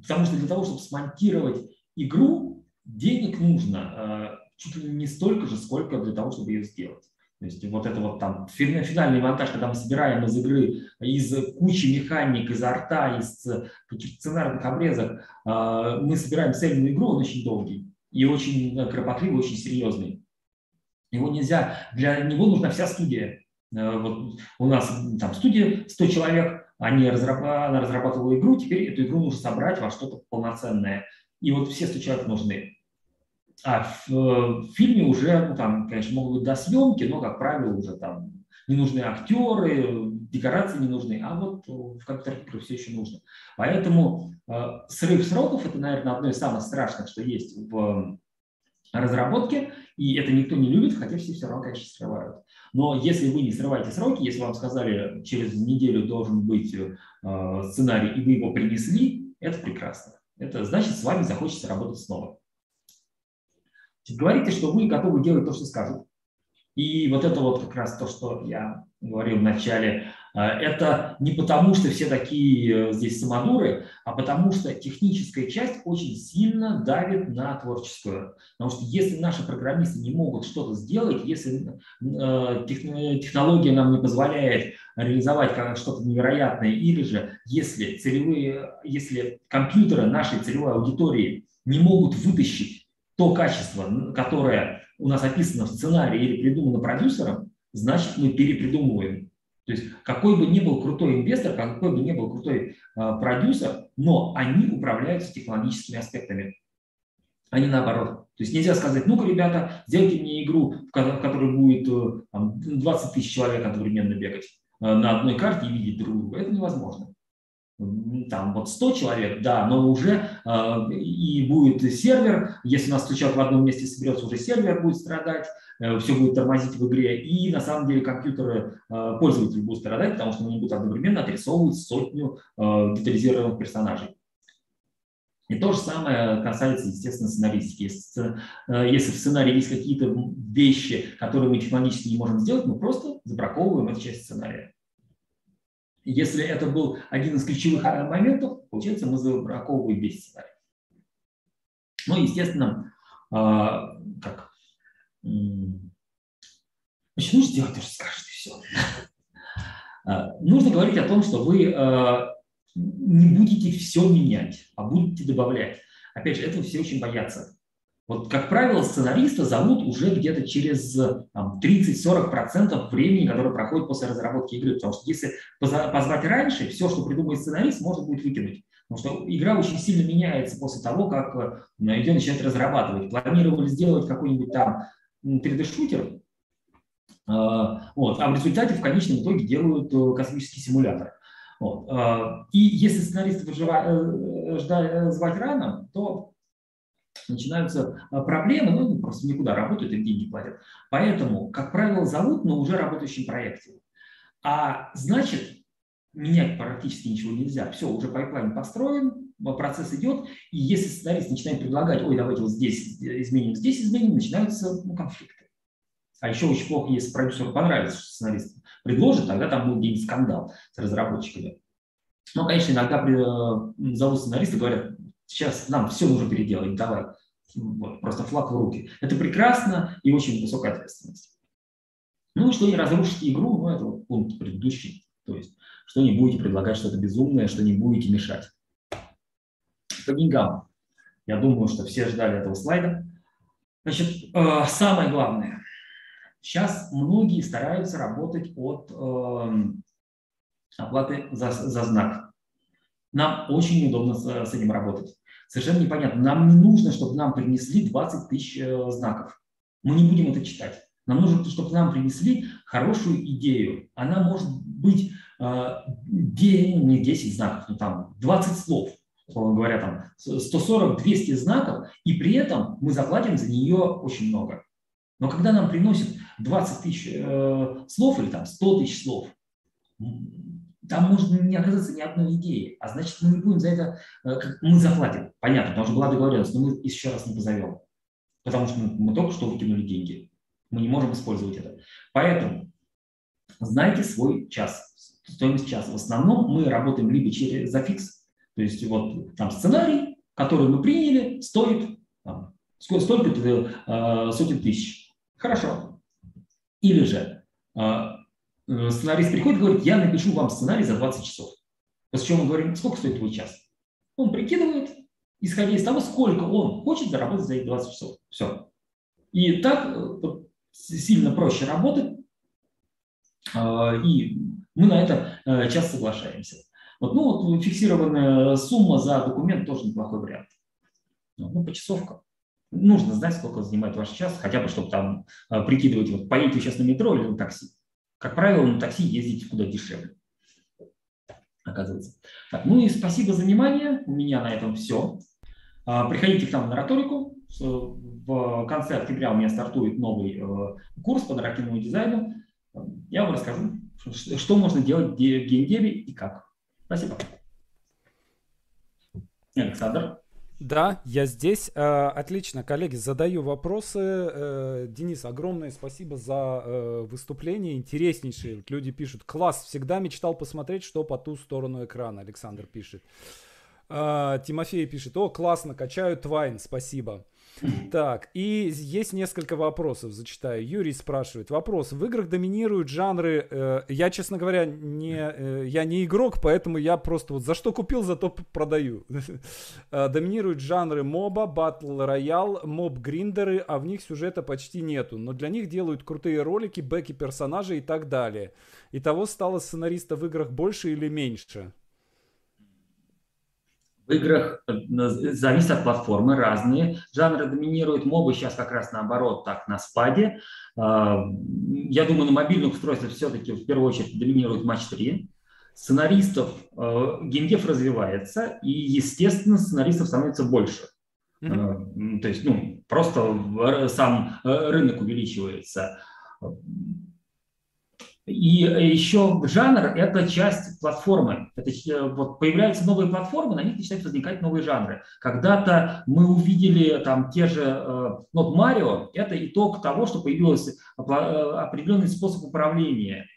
Потому что для того, чтобы смонтировать игру, денег нужно э, чуть ли не столько же, сколько для того, чтобы ее сделать. То есть вот это вот там финальный монтаж, когда мы собираем из игры, из кучи механик, из арта, из каких-то сценарных обрезок, э, мы собираем цельную игру, он очень долгий. и очень кропотливый, очень серьезный. Его нельзя, для него нужна вся студия. Э, вот у нас там студия 100 человек, они разраб, она разрабатывала игру, теперь эту игру нужно собрать во что-то полноценное. И вот все 100 человек нужны. А в, в фильме уже, ну, там, конечно, могут быть до съемки, но, как правило, уже там не нужны актеры, декорации не нужны, а вот в компьютерных играх все еще нужно. Поэтому э, срыв сроков – это, наверное, одно из самых страшных, что есть в разработке, и это никто не любит, хотя все все равно, конечно, срывают. Но если вы не срываете сроки, если вам сказали, через неделю должен быть э, сценарий, и вы его принесли, это прекрасно. Это значит, с вами захочется работать снова. Говорите, что вы готовы делать то, что скажут. И вот это вот как раз то, что я говорил в начале, э, это не потому, что все такие э, здесь самодуры, а потому что техническая часть очень сильно давит на творческую. Потому что если наши программисты не могут что-то сделать, если э, технология нам не позволяет реализовать что-то невероятное, или же если, целевые, если компьютеры нашей целевой аудитории не могут вытащить то качество, которое у нас описано в сценарии или придумано продюсером, значит мы перепридумываем. То есть какой бы ни был крутой инвестор, какой бы ни был крутой э, продюсер, но они управляются технологическими аспектами, а не наоборот. То есть нельзя сказать, ну-ка, ребята, сделайте мне игру, в которой будет э, там, 20 тысяч человек одновременно бегать э, на одной карте и видеть друг друга. Это невозможно там вот 100 человек, да, но уже э, и будет сервер, если нас стучат в одном месте соберется, уже сервер будет страдать, э, все будет тормозить в игре, и на самом деле компьютеры э, пользователей будут страдать, потому что они будут одновременно отрисовывать сотню э, детализированных персонажей. И то же самое касается, естественно, сценаристики. Если, э, если в сценарии есть какие-то вещи, которые мы технологически не можем сделать, мы просто забраковываем эту часть сценария. Если это был один из ключевых а, моментов, получается, мы забраковываем весь сценарий. Ну, естественно, а, как... Значит, нужно сделать то, что и все. А, нужно говорить о том, что вы не будете все менять, а будете добавлять. Опять же, этого все очень боятся. Вот, как правило, сценариста зовут уже где-то через 30-40% времени, которое проходит после разработки игры. Потому что если позвать раньше, все, что придумает сценарист, можно будет выкинуть. Потому что игра очень сильно меняется после того, как э, ее начинают разрабатывать. Планировали сделать какой-нибудь там 3D-шутер, а, вот, а в результате в конечном итоге делают э, космический симулятор. Вот. И если сценаристов э, звать рано, то начинаются а, проблемы, ну, просто никуда работают, им деньги платят. Поэтому, как правило, зовут на уже работающем проекте. А значит, менять практически ничего нельзя. Все, уже пайплайн построен, процесс идет, и если сценарист начинает предлагать, ой, давайте вот здесь изменим, здесь изменим, начинаются ну, конфликты. А еще очень плохо, если продюсеру понравится, что сценарист предложит, тогда там будет где-нибудь скандал с разработчиками. Но, конечно, иногда э, зовут сценариста говорят, сейчас нам все нужно переделать, давай, вот, просто флаг в руки. Это прекрасно и очень высокая ответственность. Ну, что не разрушите игру, ну, это вот пункт предыдущий. То есть, что не будете предлагать что-то безумное, что не будете мешать. По деньгам. Я думаю, что все ждали этого слайда. Значит, э, самое главное. Сейчас многие стараются работать от э, оплаты за, за знак. Нам очень неудобно с, с этим работать. Совершенно непонятно. Нам не нужно, чтобы нам принесли 20 тысяч э, знаков. Мы не будем это читать. Нам нужно, чтобы нам принесли хорошую идею. Она может быть э, не 10 знаков, но там 20 слов, условно говоря, там 140-200 знаков, и при этом мы заплатим за нее очень много. Но когда нам приносят 20 тысяч э, слов или там 100 тысяч слов, там может не оказаться ни одной идеи, а значит, мы не будем за это, э, мы заплатим, понятно, потому что была договоренность, но мы еще раз не позовем, потому что мы, только что выкинули деньги, мы не можем использовать это. Поэтому знайте свой час, стоимость часа. В основном мы работаем либо через зафикс, то есть вот там сценарий, который мы приняли, стоит там, столько-то э, сотен тысяч. Хорошо. Или же Э, сценарист приходит и говорит, я напишу вам сценарий за 20 часов. После чего мы говорим, сколько стоит твой час? Он прикидывает, исходя из того, сколько он хочет заработать за эти 20 часов. Все. И так сильно проще работать, и мы на это часто соглашаемся. Вот, ну, вот фиксированная сумма за документ тоже неплохой вариант. Ну, почасовка. Нужно знать, сколько занимает ваш час, хотя бы, чтобы там э, прикидывать, вот поедете сейчас на метро или на такси. Как правило, на такси ездите куда дешевле. Оказывается. Так, ну и спасибо за внимание. У меня на этом все. А, приходите к нам на риторику. В конце октября у меня стартует новый э, курс по нарративному дизайну. Я вам расскажу, что можно делать в геймдеве и как. Спасибо. Александр. Да, я здесь. Э, отлично, коллеги, задаю вопросы. Э, Денис, огромное спасибо за э, выступление, интереснейшие. Люди пишут, класс, всегда мечтал посмотреть, что по ту сторону экрана, Александр пишет. Тимофей пишет, о, классно, качаю Твайн, спасибо. Так, и есть несколько вопросов, зачитаю. Юрий спрашивает. Вопрос. В играх доминируют жанры... Э, я, честно говоря, не, э, я не игрок, поэтому я просто вот за что купил, зато продаю. Э, доминируют жанры моба, батл роял, моб-гриндеры, а в них сюжета почти нету. Но для них делают крутые ролики, бэки персонажей и так далее. Итого стало сценаристов в играх больше или меньше? В играх э, зависит от платформы, разные. Жанры доминируют, мобы сейчас как раз наоборот, так, на спаде. А, я думаю, на мобильных устройствах все-таки в первую очередь доминирует матч 3. Сценаристов, э, геймдев развивается, и, естественно, сценаристов становится больше. Mm-hmm. То есть, ну, просто сам рынок увеличивается. И еще жанр – это часть платформы. Это, э, вот появляются новые платформы, на них начинают возникать новые жанры. Когда-то мы увидели там те же, э, ну, вот Марио – это итог того, что появился э, определенный способ управления.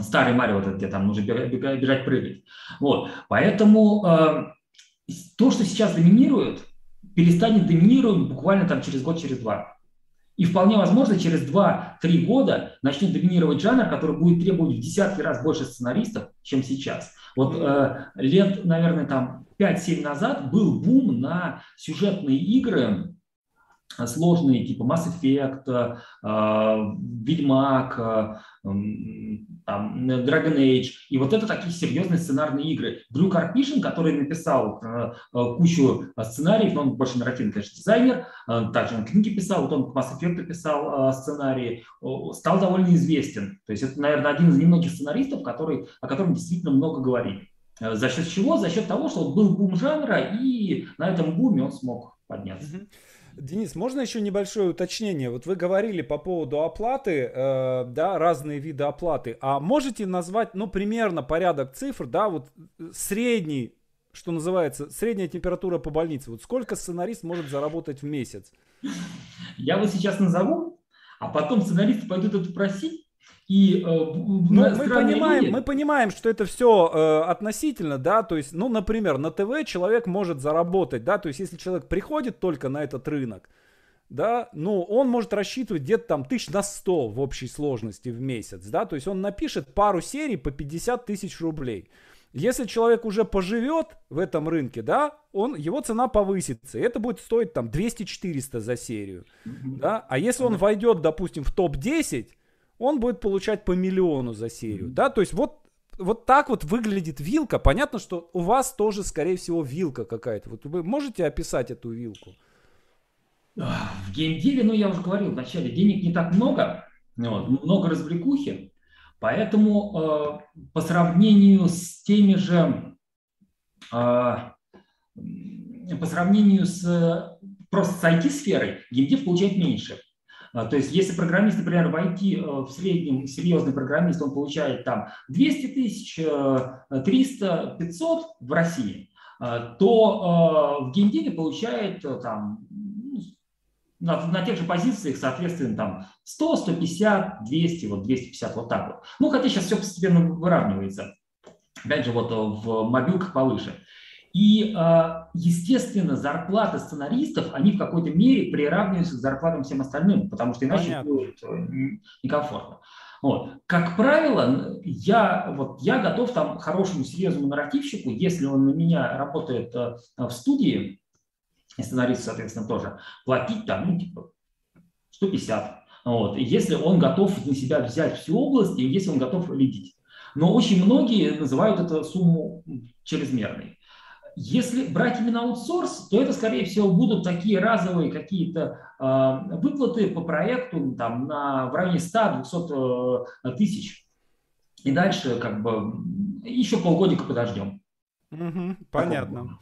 Старый Марио, вот, где там нужно бежать, бежать прыгать. Вот. Поэтому то, что сейчас доминирует, перестанет доминировать буквально там через год, через два. И вполне возможно, через 2-3 года начнет доминировать жанр, который будет требовать в десятки раз больше сценаристов, чем сейчас. Вот э, лет, наверное, там 5-7 назад был бум на сюжетные игры, сложные, типа Mass Effect, э, Ведьмак, там, Dragon Age. И вот это такие серьезные сценарные игры. Дрю Карпишин, который написал э, кучу сценариев, но он больше нарративный, конечно, дизайнер, также он книги писал, вот он к Mass Effect писал сценарии, стал довольно известен. То есть это, наверное, один из немногих сценаристов, который, о котором действительно много говорили. За счет чего? За счет того, что был бум жанра, и на этом буме он смог подняться. Денис, можно еще небольшое уточнение? Вот вы говорили по поводу оплаты, э, да, разные виды оплаты. А можете назвать, ну, примерно порядок цифр, да, вот э, средний, что называется, средняя температура по больнице. Вот сколько сценарист может заработать в месяц? Я вот сейчас назову, а потом сценаристы пойдут это просить, и э, ну, мы понимаем, мы понимаем, что это все э, относительно, да, то есть, ну, например, на ТВ человек может заработать, да, то есть, если человек приходит только на этот рынок, да, ну, он может рассчитывать где-то там тысяч на 100 в общей сложности в месяц, да, то есть он напишет пару серий по 50 тысяч рублей. Если человек уже поживет в этом рынке, да, он, его цена повысится, и это будет стоить там 200-400 за серию, да, а если он войдет, допустим, в топ-10, он будет получать по миллиону за серию, да, то есть вот вот так вот выглядит вилка. Понятно, что у вас тоже, скорее всего, вилка какая-то. Вот вы можете описать эту вилку? В геймдеве, ну, я уже говорил вначале, денег не так много, вот, много развлекухи, поэтому э, по сравнению с теми же, э, по сравнению с просто с IT-сферой, геймдев получает меньше. А, то есть если программист, например, в IT э, в среднем серьезный программист, он получает там 200 тысяч, 300, э, 500 в России, а, то э, в геймдеве получает там ну, на, на тех же позициях, соответственно, там 100, 150, 200, вот 250, вот так вот. Ну, хотя сейчас все постепенно выравнивается. Опять же, вот в мобилках повыше. И, а, естественно, зарплаты сценаристов, они в какой-то мере приравниваются к зарплатам всем остальным, потому что иначе Понятно. будет некомфортно. Вот. Как правило, я, вот, я готов там хорошему серьезному нарративщику, если он на меня работает э, в студии, и сценаристу, соответственно, тоже, платить там, ну, типа, 150. Вот. Если он готов на себя взять всю область, и если он готов лидить. Но очень многие называют эту сумму чрезмерной. Если брать именно аутсорс, то это, скорее всего, будут такие разовые какие-то э, выплаты по проекту там, на, в районе 100-200 э, тысяч. И дальше как бы еще полгодика подождем. Угу, понятно.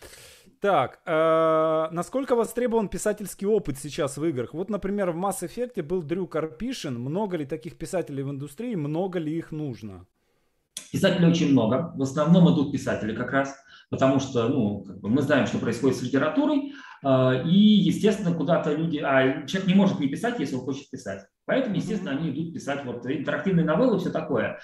Так, э, насколько востребован писательский опыт сейчас в играх? Вот, например, в Mass Effect был Дрю Карпишин. Много ли таких писателей в индустрии? Много ли их нужно? Писателей очень много. В основном идут писатели как раз, потому что ну, как бы мы знаем, что происходит с литературой, э, и, естественно, куда-то люди... А человек не может не писать, если он хочет писать. Поэтому, естественно, они идут писать вот интерактивные новеллы, все такое.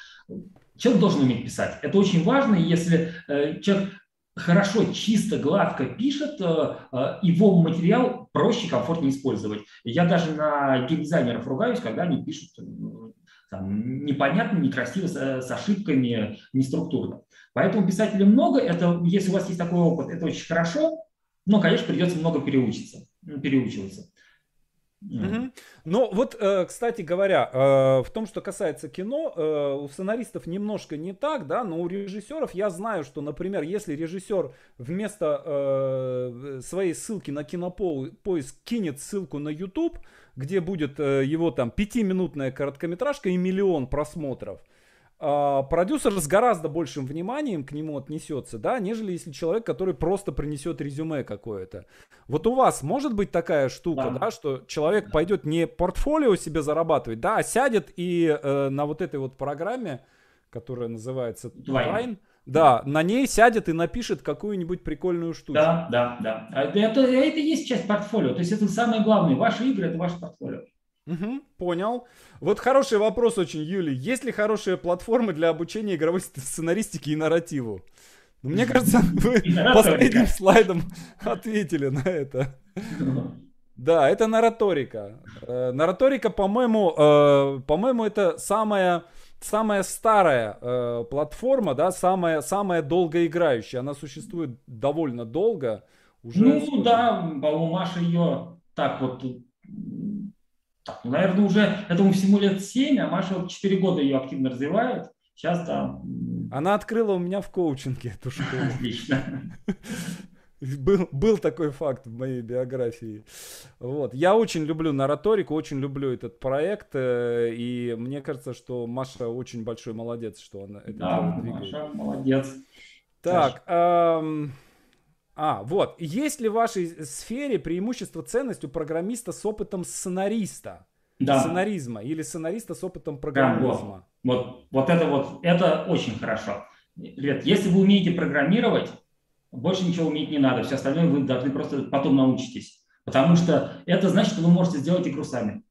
Человек должен уметь писать. Это очень важно, если э, человек хорошо, чисто, гладко пишет, э, его материал проще, комфортнее использовать. Я даже на геймдизайнеров ругаюсь, когда они пишут там, непонятно, некрасиво, с, с ошибками, неструктурно. Поэтому писателей много, это, если у вас есть такой опыт, это очень хорошо, но, конечно, придется много переучиться, переучиваться. Угу. Ну вот, э, кстати говоря, э, в том, что касается кино, э, у сценаристов немножко не так, да, но у режиссеров я знаю, что, например, если режиссер вместо своей ссылки на кинопоиск кинет ссылку на YouTube, где будет его там пятиминутная короткометражка и миллион просмотров, а, продюсер с гораздо большим вниманием к нему отнесется, да, нежели если человек, который просто принесет резюме какое-то. Вот у вас может быть такая штука, да, да что человек пойдет не портфолио себе зарабатывать, да, а сядет и э, на вот этой вот программе, которая называется Twine, да, на ней сядет и напишет какую-нибудь прикольную штуку. Да, да, да. А это, это, это есть часть портфолио. То есть это самое главное. Ваши игры это ваше портфолио. Угу, понял. Вот хороший вопрос очень, Юлий. Есть ли хорошие платформы для обучения игровой сценаристики и нарративу? Ну, мне кажется, вы последним слайдом ответили на это. Да, это нараторика. Э, нараторика, по-моему, э, по-моему, это самая самая старая э, платформа, да, самая самая долгоиграющая. Она существует довольно долго. Уже ну сколько? да, по-моему, Маша ее так вот так, ну, наверное, уже этому всему лет 7, а Маша вот 4 года ее активно развивает. Сейчас, да. Она открыла у меня в коучинге эту школу. Отлично. Был, был такой факт в моей биографии. Вот. Я очень люблю нараторику, очень люблю этот проект. Э, и мне кажется, что Маша очень большой молодец, что она это да, делает. Маша молодец. Так, эм, а, вот. Есть ли в вашей сфере преимущество ценность у программиста с опытом сценариста? Да. Сценаризма или сценариста с опытом программизма? Да, вот. вот, вот это вот, это очень хорошо. Ребят, если вы умеете программировать, больше ничего уметь не надо. Все остальное вы должны просто потом научитесь. Потому что это значит, что вы можете сделать игру сами.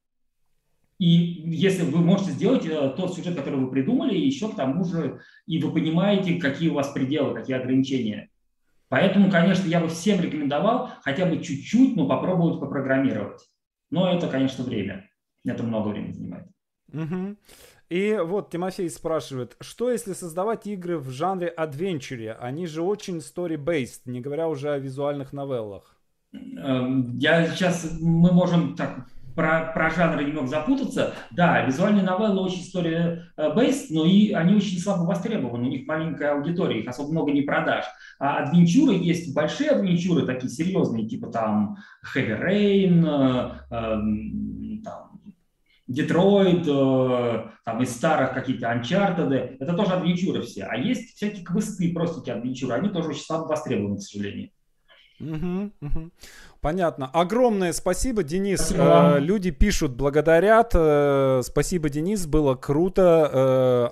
И если вы можете сделать э, тот сюжет, который вы придумали, еще к тому же, и вы понимаете, какие у вас пределы, какие ограничения. Поэтому, конечно, я бы всем рекомендовал хотя бы чуть-чуть, но попробовать попрограммировать. Но это, конечно, время. Это много времени занимает. Угу. И вот Тимофей спрашивает, что если создавать игры в жанре адвенчуре? Они же очень story-based, не говоря уже о визуальных новеллах. Эм, я сейчас, мы можем так про, про жанры немного запутаться. Да, визуальные новеллы очень story-based, но и они очень слабо востребованы, у них маленькая аудитория, их особо много не продаж. А адвенчуры есть большие адвенчуры, такие серьезные, типа там Heavy Rain, э, э, там, Детройт, э, там из старых какие-то Uncharted, это тоже адвенчуры все. А есть всякие квесты, простенькие адвенчуры, они тоже очень слабо востребованы, к сожалению. Угу, угу. Понятно. Огромное спасибо, Денис. Спасибо. Э, люди пишут, благодарят. Э, спасибо, Денис, было круто.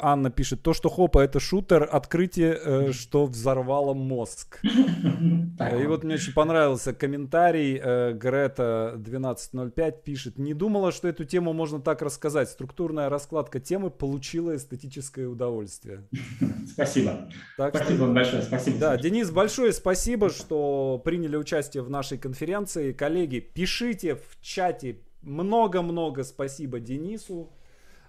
Э, Анна пишет, то, что Хопа это шутер, открытие, э, что взорвало мозг. И вот мне очень понравился комментарий. Э, Грета 1205 пишет, не думала, что эту тему можно так рассказать. Структурная раскладка темы получила эстетическое удовольствие. Спасибо. Так спасибо что... большое. Спасибо. Да, Денис, большое спасибо, что приняли участие в нашей конференции конференции. Коллеги, пишите в чате. Много-много спасибо Денису.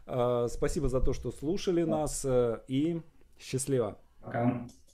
Э, спасибо за то, что слушали нас. Э, и счастливо. Пока.